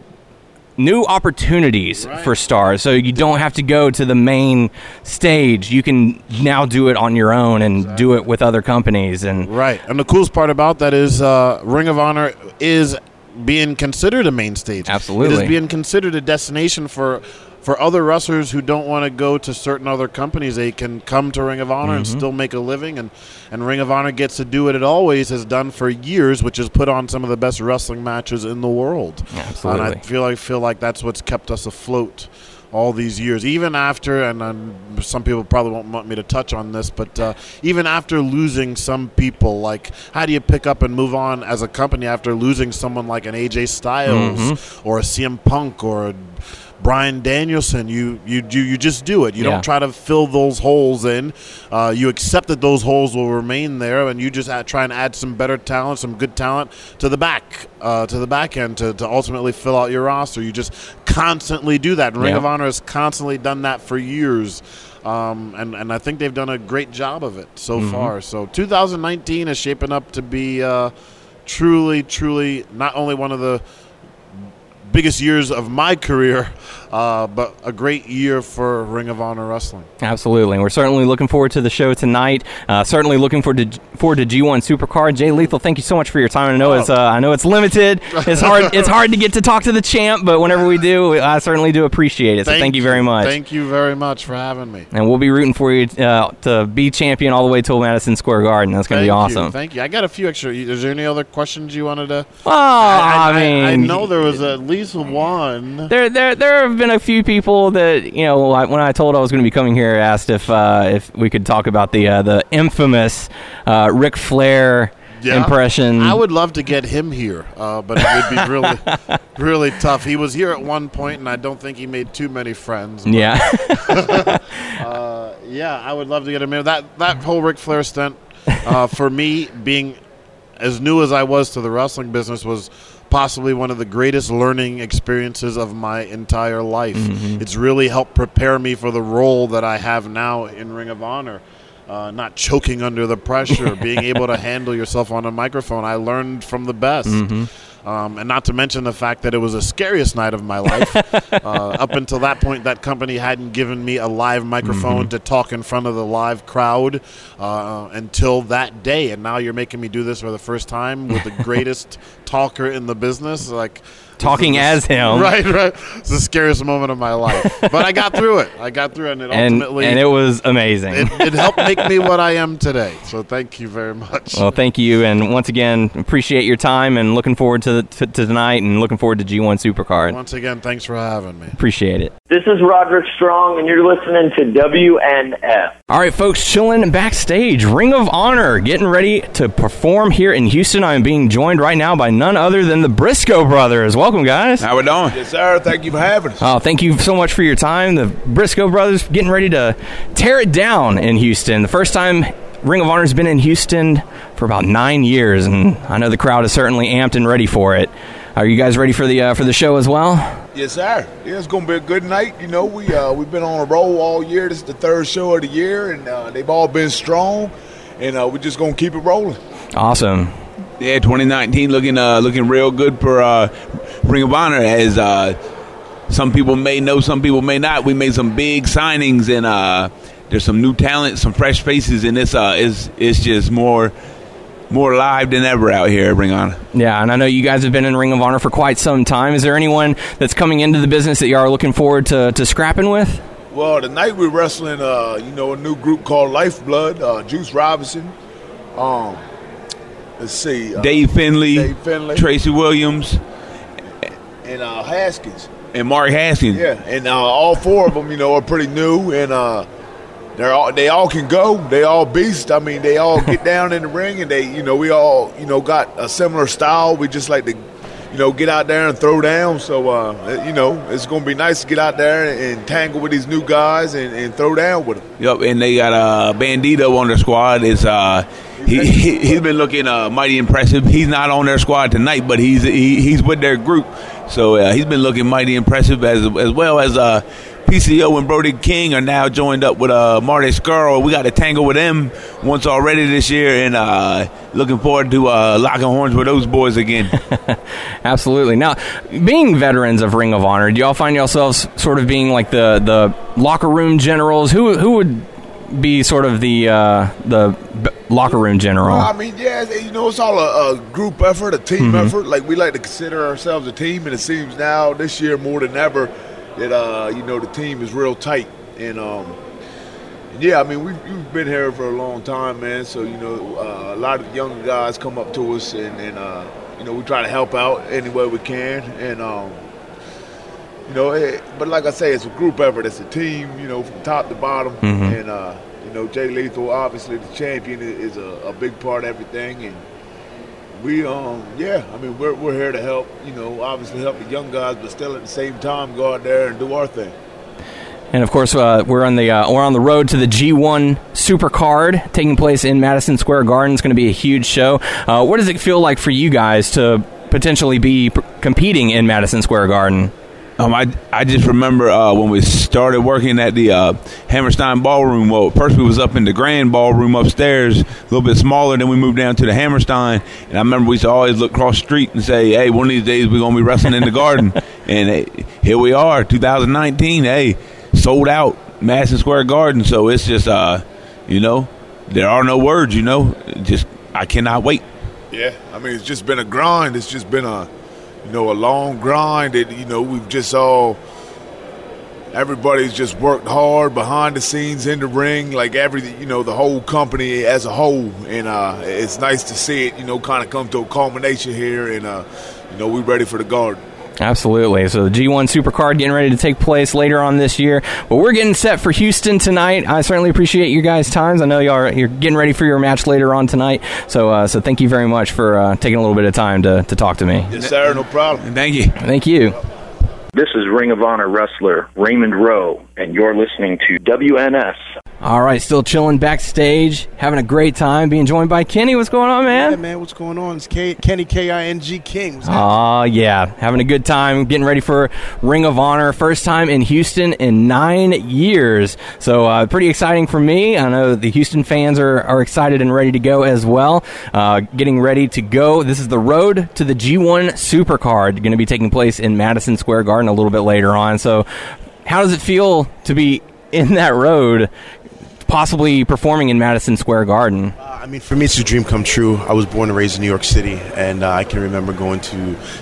new opportunities for stars so you don't have to go to the main stage you can now do it on your own and do it with other companies and Right. And the coolest part about that is uh, Ring of Honor is being considered a main stage. It Absolutely. is being considered a destination for for other wrestlers who don't want to go to certain other companies. They can come to Ring of Honor and Mm-hmm. still make a living and and Ring of Honor gets to do what it always has done for years, which is put on some of the best wrestling matches in the world. Absolutely. And I feel like feel like that's what's kept us afloat all these years, even after, and um, some people probably won't want me to touch on this, but uh, even after losing some people, like how do you pick up and move on as a company after losing someone like an AJ Styles Mm-hmm. or a CM Punk or a Bryan Danielson? You you you, you just do it. You Yeah. don't try to fill those holes in. Uh, you accept that those holes will remain there, and you just add, try and add some better talent, some good talent to the back, uh, to the back end to, to ultimately fill out your roster. You just constantly do that. Ring Yeah. of Honor has constantly done that for years. Um, and, and I think they've done a great job of it so Mm-hmm. far. So 2019 is shaping up to be uh, truly, truly not only one of the biggest years of my career, uh, but a great year for Ring of Honor Wrestling. Absolutely. And we're certainly looking forward to the show tonight. Uh, certainly looking forward to, forward to G1 Supercard. Jay Lethal, thank you so much for your time. I know it's uh, I know it's limited. It's hard it's hard to get to talk to the champ, but whenever we do, I certainly do appreciate it. So thank, you very much. Thank you very much for having me. and we'll be rooting for you uh, to be champion all the way till Madison Square Garden. That's going to be Thank you, awesome. Thank you. I got a few extra. Is there any other questions you wanted to? oh, I, mean, I know there was at least one. There, there, there have been a few people that you know. When I told I was going to be coming here, asked if uh, if we could talk about the uh, the infamous uh, Ric Flair Yeah. impression. I would love to get him here, uh, but it would be really, really tough. He was here at one point, and I don't think he made too many friends. but, Yeah, uh, yeah, I would love to get him here. That that whole Ric Flair stunt, uh, for me, being as new as I was to the wrestling business, was possibly one of the greatest learning experiences of my entire life. It's really helped prepare me for the role that I have now in Ring of Honor. Uh, not choking under the pressure, being able to handle yourself on a microphone. I learned from the best. Um, and not to mention the fact that it was the scariest night of my life. uh, up until that point, that company hadn't given me a live microphone to talk in front of the live crowd uh, until that day. And now you're making me do this for the first time with the greatest talker in the business. Like talking as him, Right, right. It's the scariest moment of my life. But I got through it. I got through it, and it and ultimately and it was amazing. it, it helped make me what I am today. So thank you very much. well, thank you, and once again, appreciate your time, and looking forward to, to, to tonight, and looking forward to G1 Supercard. Once again, thanks for having me. Appreciate it. This is Roderick Strong, and you're listening to WNS. All right, folks, chilling backstage. Ring of Honor getting ready to perform here in Houston. I'm being joined right now by none other than the Briscoe brothers. Welcome, guys. How we doing? Yes, sir. Thank you for having us. Oh, thank you so much for your time. The Briscoe brothers getting ready to tear it down in Houston. The first time Ring of Honor has been in Houston for about nine years, and I know the crowd is certainly amped and ready for it. Are you guys ready for the uh, for the show as well? Yes, sir. Yeah, it's gonna be a good night. You know, we uh, we've been on a roll all year. This is the third show of the year, and uh, they've all been strong. And uh, we're just gonna keep it rolling. Awesome. Yeah, 2019 looking uh, looking real good for uh, Ring of Honor as uh, some people may know, some people may not. We made some big signings, and uh, there's some new talent, some fresh faces, and it's uh, it's it's just more more live than ever out here at Ring of Honor. Yeah, and I know you guys have been in Ring of Honor for quite some time. Is there anyone that's coming into the business that you are looking forward to, to scrapping with? Well, tonight we're wrestling, uh, you know, a new group called Lifeblood. Uh, Juice Robinson. Um, let's see. Uh, Dave Finlay, Dave Finlay. Tracy Williams, and uh, Haskins. and Mark Haskins. Yeah, and uh, all four of them, you know, are pretty new, and uh, they're all they all can go. They all beast. I mean, they all get down in the ring, and they, you know, we all, you know, got a similar style. We just like to, you know, get out there and throw down. So, uh, you know, it's going to be nice to get out there and tangle with these new guys and, and throw down with them. Yep, and they got uh, Bandido on their squad. Is uh, he, he he's been looking uh, mighty impressive. He's not on their squad tonight, but he's he, he's with their group. So uh, he's been looking mighty impressive as as well as uh, PCO and Brody King are now joined up with uh, Marty Scurll. We got to tangle with them once already this year, and uh, looking forward to uh, locking horns with those boys again. Absolutely. Now, being veterans of Ring of Honor, do y'all find yourselves sort of being like the, the locker room generals? Who who would be sort of the uh, the b- locker room general? Well, I mean, yeah, you know, it's all a, a group effort, a team effort. Like we like to consider ourselves a team, and it seems now this year more than ever that uh, you know the team is real tight. And um, yeah, I mean, we've, we've been here for a long time, man. So you know, uh, a lot of young guys come up to us, and, and uh, you know, we try to help out any way we can, and. Um, you know, it, but like I say, it's a group effort. It's a team, you know, from top to bottom. And, uh, you know, Jay Lethal, obviously the champion, is a, a big part of everything. And we, um, yeah, I mean, we're, we're here to help, you know, obviously help the young guys, but still at the same time go out there and do our thing. And of course, uh, we're on the uh, we're on the road to the G1 Supercard taking place in Madison Square Garden. It's going to be a huge show. Uh, what does it feel like for you guys to potentially be p- competing in Madison Square Garden? Um, I, I just remember uh, when we started working at the uh, Hammerstein Ballroom. Well, first we was up in the Grand Ballroom upstairs, a little bit smaller. Then we moved down to the Hammerstein, and I remember we used to always look across the street and say, "Hey, one of these days we're gonna be wrestling in the Garden." and hey, here we are, 2019. Hey, sold out Madison Square Garden. So it's just, uh, you know, there are no words. You know, just I cannot wait. Yeah, I mean, it's just been a grind. It's just been a, you know, a long grind. That you know, we've just all, everybody's just worked hard behind the scenes in the ring, like every, you know, the whole company as a whole. And uh, it's nice to see it, you know, kind of come to a culmination here. And uh, you know, we're ready for the garden. Absolutely. So the G1 Supercard getting ready to take place later on this year. But we're getting set for Houston tonight. I certainly appreciate you guys' times. I know y'all are, you're getting ready for your match later on tonight. So uh, so thank you very much for uh, taking a little bit of time to, to talk to me. Yes, sir. No problem. Thank you. Thank you. This is Ring of Honor wrestler Raymond Rowe, and you're listening to WNS. All right, still chilling backstage, having a great time, being joined by Kenny. What's going on, Yeah, man? man, what's going on? It's K- Kenny K I N G King. Oh, yeah. Having a good time, getting ready for Ring of Honor. First time in Houston in nine years. So, uh, pretty exciting for me. I know the Houston fans are, are excited and ready to go as well. Uh, getting ready to go. This is the road to the G1 Supercard, going to be taking place in Madison Square Garden a little bit later on. So, how does it feel to be in that road, possibly performing in Madison Square Garden? Uh, I mean, for me, it's a dream come true. I was born and raised in New York City, and uh, I can remember going to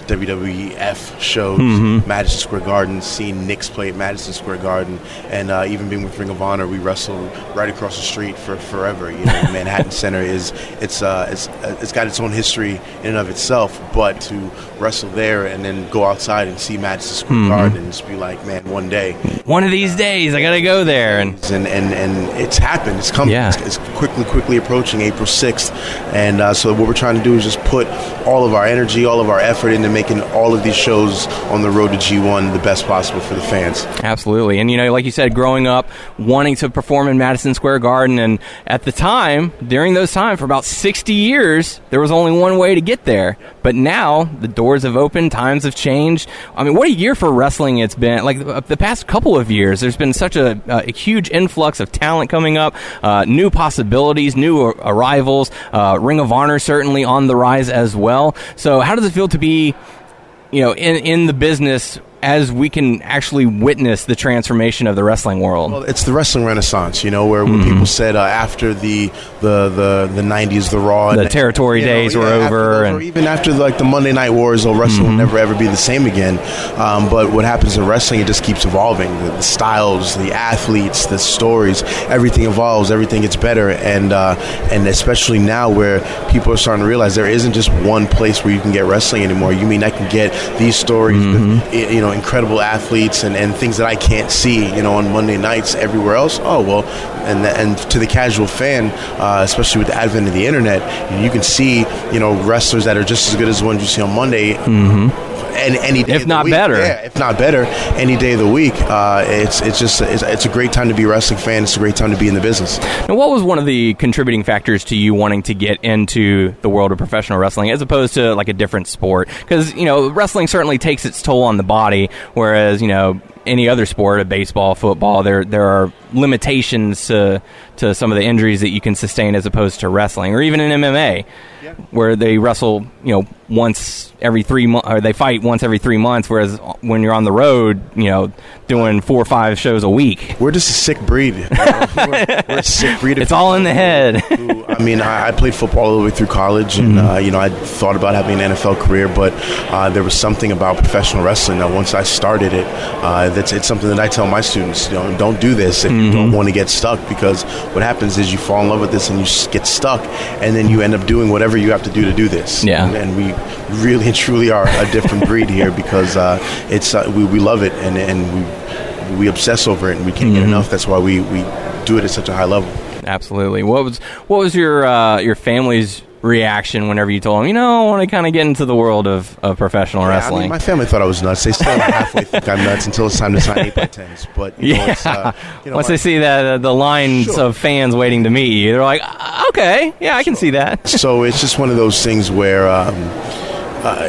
WWF shows, Madison Square Garden, seeing Knicks play at Madison Square Garden, and uh, even being with Ring of Honor, we wrestled right across the street for forever. You know, Manhattan Center is it's uh, it's uh, it's got its own history in and of itself, but to wrestle there and then go outside and see Madison Square Garden and just be like, man, one day, One of these days, I got to go there. And and and, and it's happened. It's coming. Yeah. It's, it's quickly, quickly approaching April sixth, and uh, so what we're trying to do is just put all of our energy, all of our effort into making all of these shows on the road to G1 the best possible for the fans. Absolutely. And, you know, like you said, growing up, wanting to perform in Madison Square Garden, and at the time, during those times, for about 60 years, there was only one way to get there. But now, the doors have opened, times have changed. I mean, what a year for wrestling it's been. Like, the the past couple of years, there's been such a, a huge influx of talent coming up, uh, new possibilities, new arrivals. Uh, Ring of Honor certainly on the rise as well. So, how does it feel to be you know, in, in the business as we can actually witness the transformation of the wrestling world. Well, it's the wrestling renaissance, you know, where, where people said uh, after the the the the '90s, the Raw, The and- territory you know, days were after over and- even after like the Monday Night Wars, oh, wrestling will never ever be the same again. Um, but what happens in wrestling, it just keeps evolving. The, the styles, the athletes, the stories, everything evolves, everything gets better, and uh, and especially now where people are starting to realize there isn't just one place where you can get wrestling anymore. You mean I can get these stories with i- you know incredible athletes and, and things that I can't see you know on Monday nights everywhere else. Oh well, and and to the casual fan, uh, especially with the advent of the internet, you can see you know wrestlers that are just as good as the ones you see on Monday. And any day If of the not week. better. Yeah, if not better, any day of the week. Uh, it's it's just it's, it's a great time to be a wrestling fan. It's a great time to be in the business. Now, what was one of the contributing factors to you wanting to get into the world of professional wrestling as opposed to like a different sport? Because, you know, wrestling certainly takes its toll on the body, whereas, you know, any other sport, a baseball, football, there there are limitations to to some of the injuries that you can sustain as opposed to wrestling, or even in MMA, where they wrestle, you know, once every three months, or they fight once every three months. Whereas when you're on the road, you know, doing four or five shows a week, We're just a sick breed. we're, we're a sick breed. it's all in the head. who- I mean, I, I played football all the way through college, and uh, you know, I thought about having an NFL career, but uh, there was something about professional wrestling that once I started it, uh, that's it's something that I tell my students, you know, don't do this if you don't want to get stuck, because what happens is you fall in love with this and you get stuck, and then you end up doing whatever you have to do to do this. Yeah. and, and we really and truly are a different breed here because uh, it's uh, we, we love it and and we we obsess over it and we can't get enough. That's why we we do it at such a high level. Absolutely. What was what was your uh, your family's reaction whenever you told them, you know, I want to kind of get into the world of, of professional Yeah, I wrestling? mean, my family thought I was nuts. They still halfway think I'm nuts until it's time to sign eight by tens. But you know, yeah. uh, you know, Once my- they see uh, the lines Sure. of fans waiting to meet you, they're like, "Ah, okay, yeah, I can see that. so it's just one of those things where um, uh,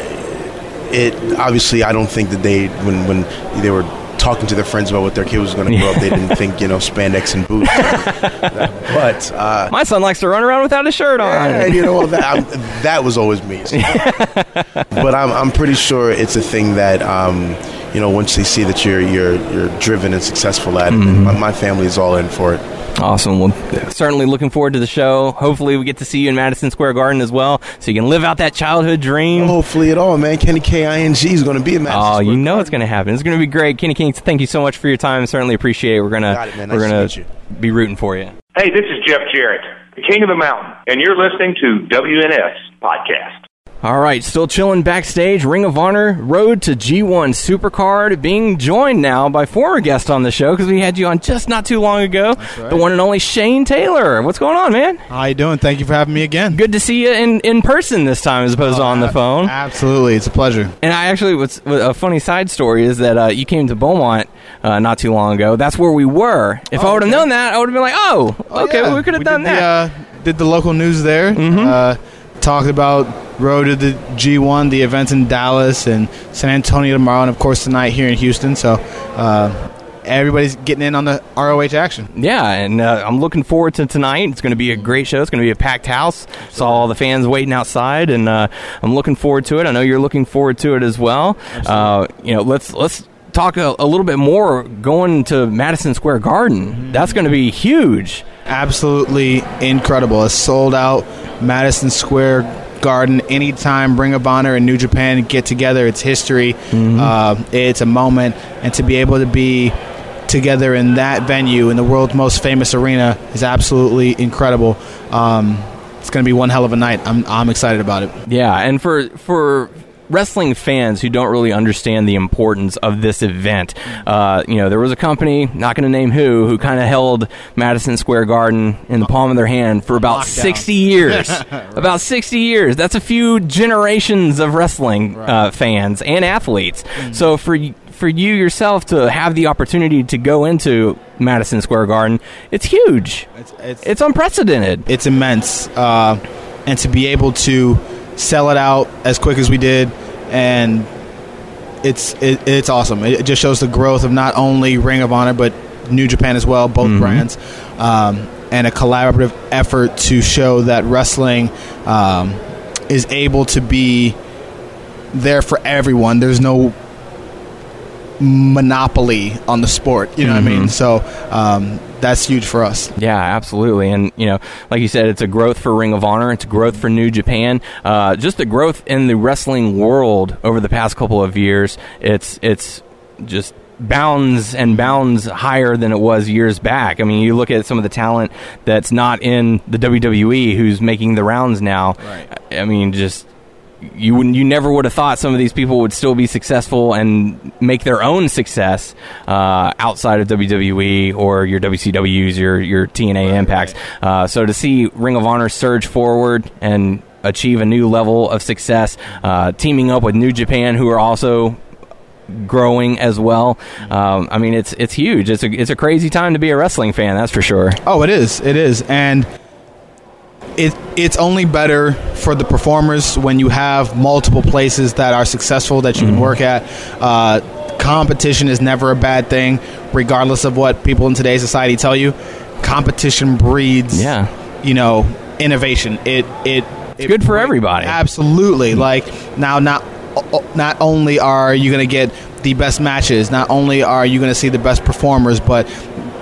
it obviously I don't think that they when when they were talking to their friends about what their kid was going to grow up they didn't think you know spandex and boots but uh, My son likes to run around without a shirt on. Yeah, you know that I'm, that was always me. but I'm I'm pretty sure it's a thing that um, you know once they see that you're you're you're driven and successful at it, my, my family is all in for it. Awesome. Well, certainly looking forward to the show. Hopefully, we get to see you in Madison Square Garden as well, so you can live out that childhood dream. Hopefully, at all man. Kenny K I N G is going to be a Madison Oh, Square you know Garden. it's going to happen. It's going to be great. Kenny King, thank you so much for your time. Certainly appreciate it. We're gonna it, man. we're going to to be rooting for you. Hey, this is Jeff Jarrett, the King of the Mountain, and you're listening to WNS Podcast. All right, still chilling backstage. Ring of Honor Road to G1 Supercard, being joined now by former guest on the show because we had you on just not too long ago. The one and only Shane Taylor. What's going on, man? How you doing? Thank you for having me again. Good to see you in, in person this time as opposed to on the phone. Absolutely, it's a pleasure. And I actually, what's a funny side story is that uh, you came to Beaumont uh, not too long ago. That's where we were. If I would have known that, I would have been like, oh, okay, yeah. well, we could have done that. The, uh, did the local news there. Uh, talked about road to the G1, the events in Dallas and San Antonio tomorrow, and of course tonight here in Houston. So uh, everybody's getting in on the ROH action. Yeah, and uh, I'm looking forward to tonight. It's going to be a great show. It's going to be a packed house. Saw all the fans waiting outside, and uh, I'm looking forward to it. I know you're looking forward to it as well. Uh, you know, let's let's talk a, a little bit more going to Madison Square Garden. That's going to be huge. Absolutely incredible. A sold out Madison Square Garden. Anytime Ring of Honor and New Japan get together, it's history. Uh, it's a moment, and to be able to be together in that venue in the world's most famous arena is absolutely incredible. Um, it's going to be one hell of a night. I'm I'm excited about it. Yeah, and for for wrestling fans who don't really understand the importance of this event, uh, you know, there was a company, not going to name who, who kind of held Madison Square Garden in the palm of their hand for about Lockdown. 60 years. About 60 years. That's a few generations of wrestling uh, fans and athletes. So for for you yourself to have the opportunity to go into Madison Square Garden, it's huge. It's, it's, It's unprecedented. it's immense, uh, and to be able to sell it out as quick as we did, and it's it, it's awesome. It, it just shows the growth of not only Ring of Honor but New Japan as well, both brands, um, and a collaborative effort to show that wrestling um, is able to be there for everyone. There's no monopoly on the sport. You know what I mean? Mhm. So um, that's huge for us. Yeah, absolutely. And, you know, like you said, it's a growth for Ring of Honor. It's growth for New Japan. Uh, just the growth in the wrestling world over the past couple of years. It's, it's just bounds and bounds higher than it was years back. I mean, you look at some of the talent that's not in the WWE who's making the rounds now. Right. I mean, just you wouldn't you never would have thought some of these people would still be successful and make their own success uh, outside of WWE or your WCWs, your your TNA Impacts. Uh, so to see Ring of Honor surge forward and achieve a new level of success, uh, teaming up with New Japan, who are also growing as well. Um, I mean, it's it's huge. It's a it's a crazy time to be a wrestling fan. That's for sure. Oh, it is. It is, and it it's only better for the performers when you have multiple places that are successful that you can work at. Uh, competition is never a bad thing, regardless of what people in today's society tell you. Competition breeds, yeah, you know, innovation. It it it's good for everybody. Absolutely. Like now, not not only are you going to get the best matches, not only are you going to see the best performers, but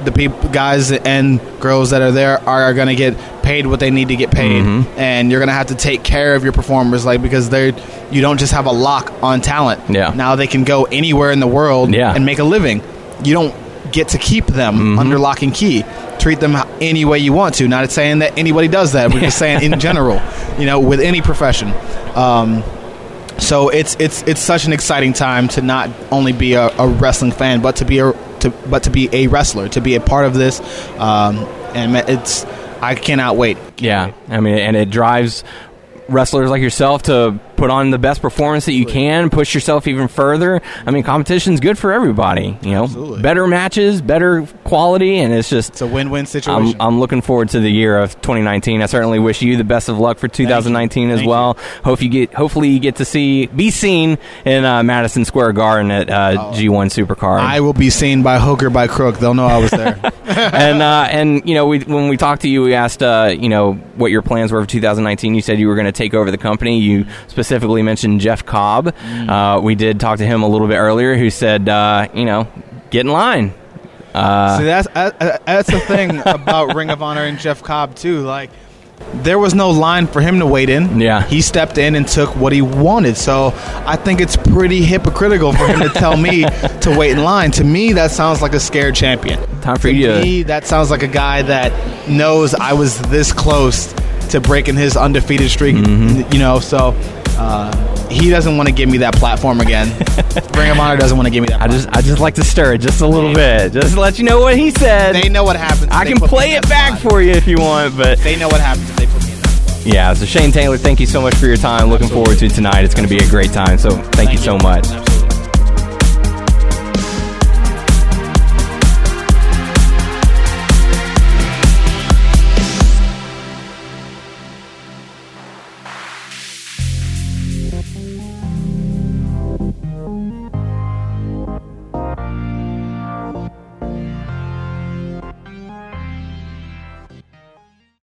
the people, guys and girls that are there are going to get paid what they need to get paid, Mm-hmm. and you're going to have to take care of your performers, like because they're you don't just have a lock on talent. Yeah. Now they can go anywhere in the world Yeah. and make a living. You don't get to keep them Mm-hmm. under lock and key. Treat them any way you want to. Not saying that anybody does that. We're just saying in general, you know, with any profession. Um, so it's it's it's such an exciting time to not only be a, a wrestling fan, but to be a to but to be a wrestler, to be a part of this, um, and it's I cannot wait. Yeah, I mean, and it drives wrestlers like yourself to put on the best performance that you can, push yourself even further. I mean, competition's good for everybody. You know, better matches, better quality, and it's just it's a win-win situation. I'm, I'm looking forward to the year of 2019. I certainly wish you the best of luck for 2019 as well. Hope you get, hopefully, you get to see be seen in uh, Madison Square Garden at uh, G1 Supercard. I will be seen by hook or by crook. They'll know I was there. and uh, and you know we when we talked to you, we asked uh, you know what your plans were for 2019. You said you were going to take over the company. You specifically mentioned Jeff Cobb. Uh, we did talk to him a little bit earlier, who said uh, you know get in line. Uh, See, that's uh, that's the thing about Ring of Honor and Jeff Cobb too. Like, there was no line for him to wait in. Yeah, he stepped in and took what he wanted. So I think it's pretty hypocritical for him to tell me to wait in line. To me, that sounds like a scared champion. Time for to you to- me, that sounds like a guy that knows I was this close to breaking his undefeated streak. Mm-hmm. You know, so. Uh, he doesn't want to give me that platform again. Of Honor doesn't want to give me that. I just I just like to stir it just a little bit, just to let you know what he said. They know what happens. I can play it back for you if you want, but They know what happens if they put me in. yeah. So Shane Taylor, thank you so much for your time. Looking forward to tonight. It's going to be a great time. So thank, you so much.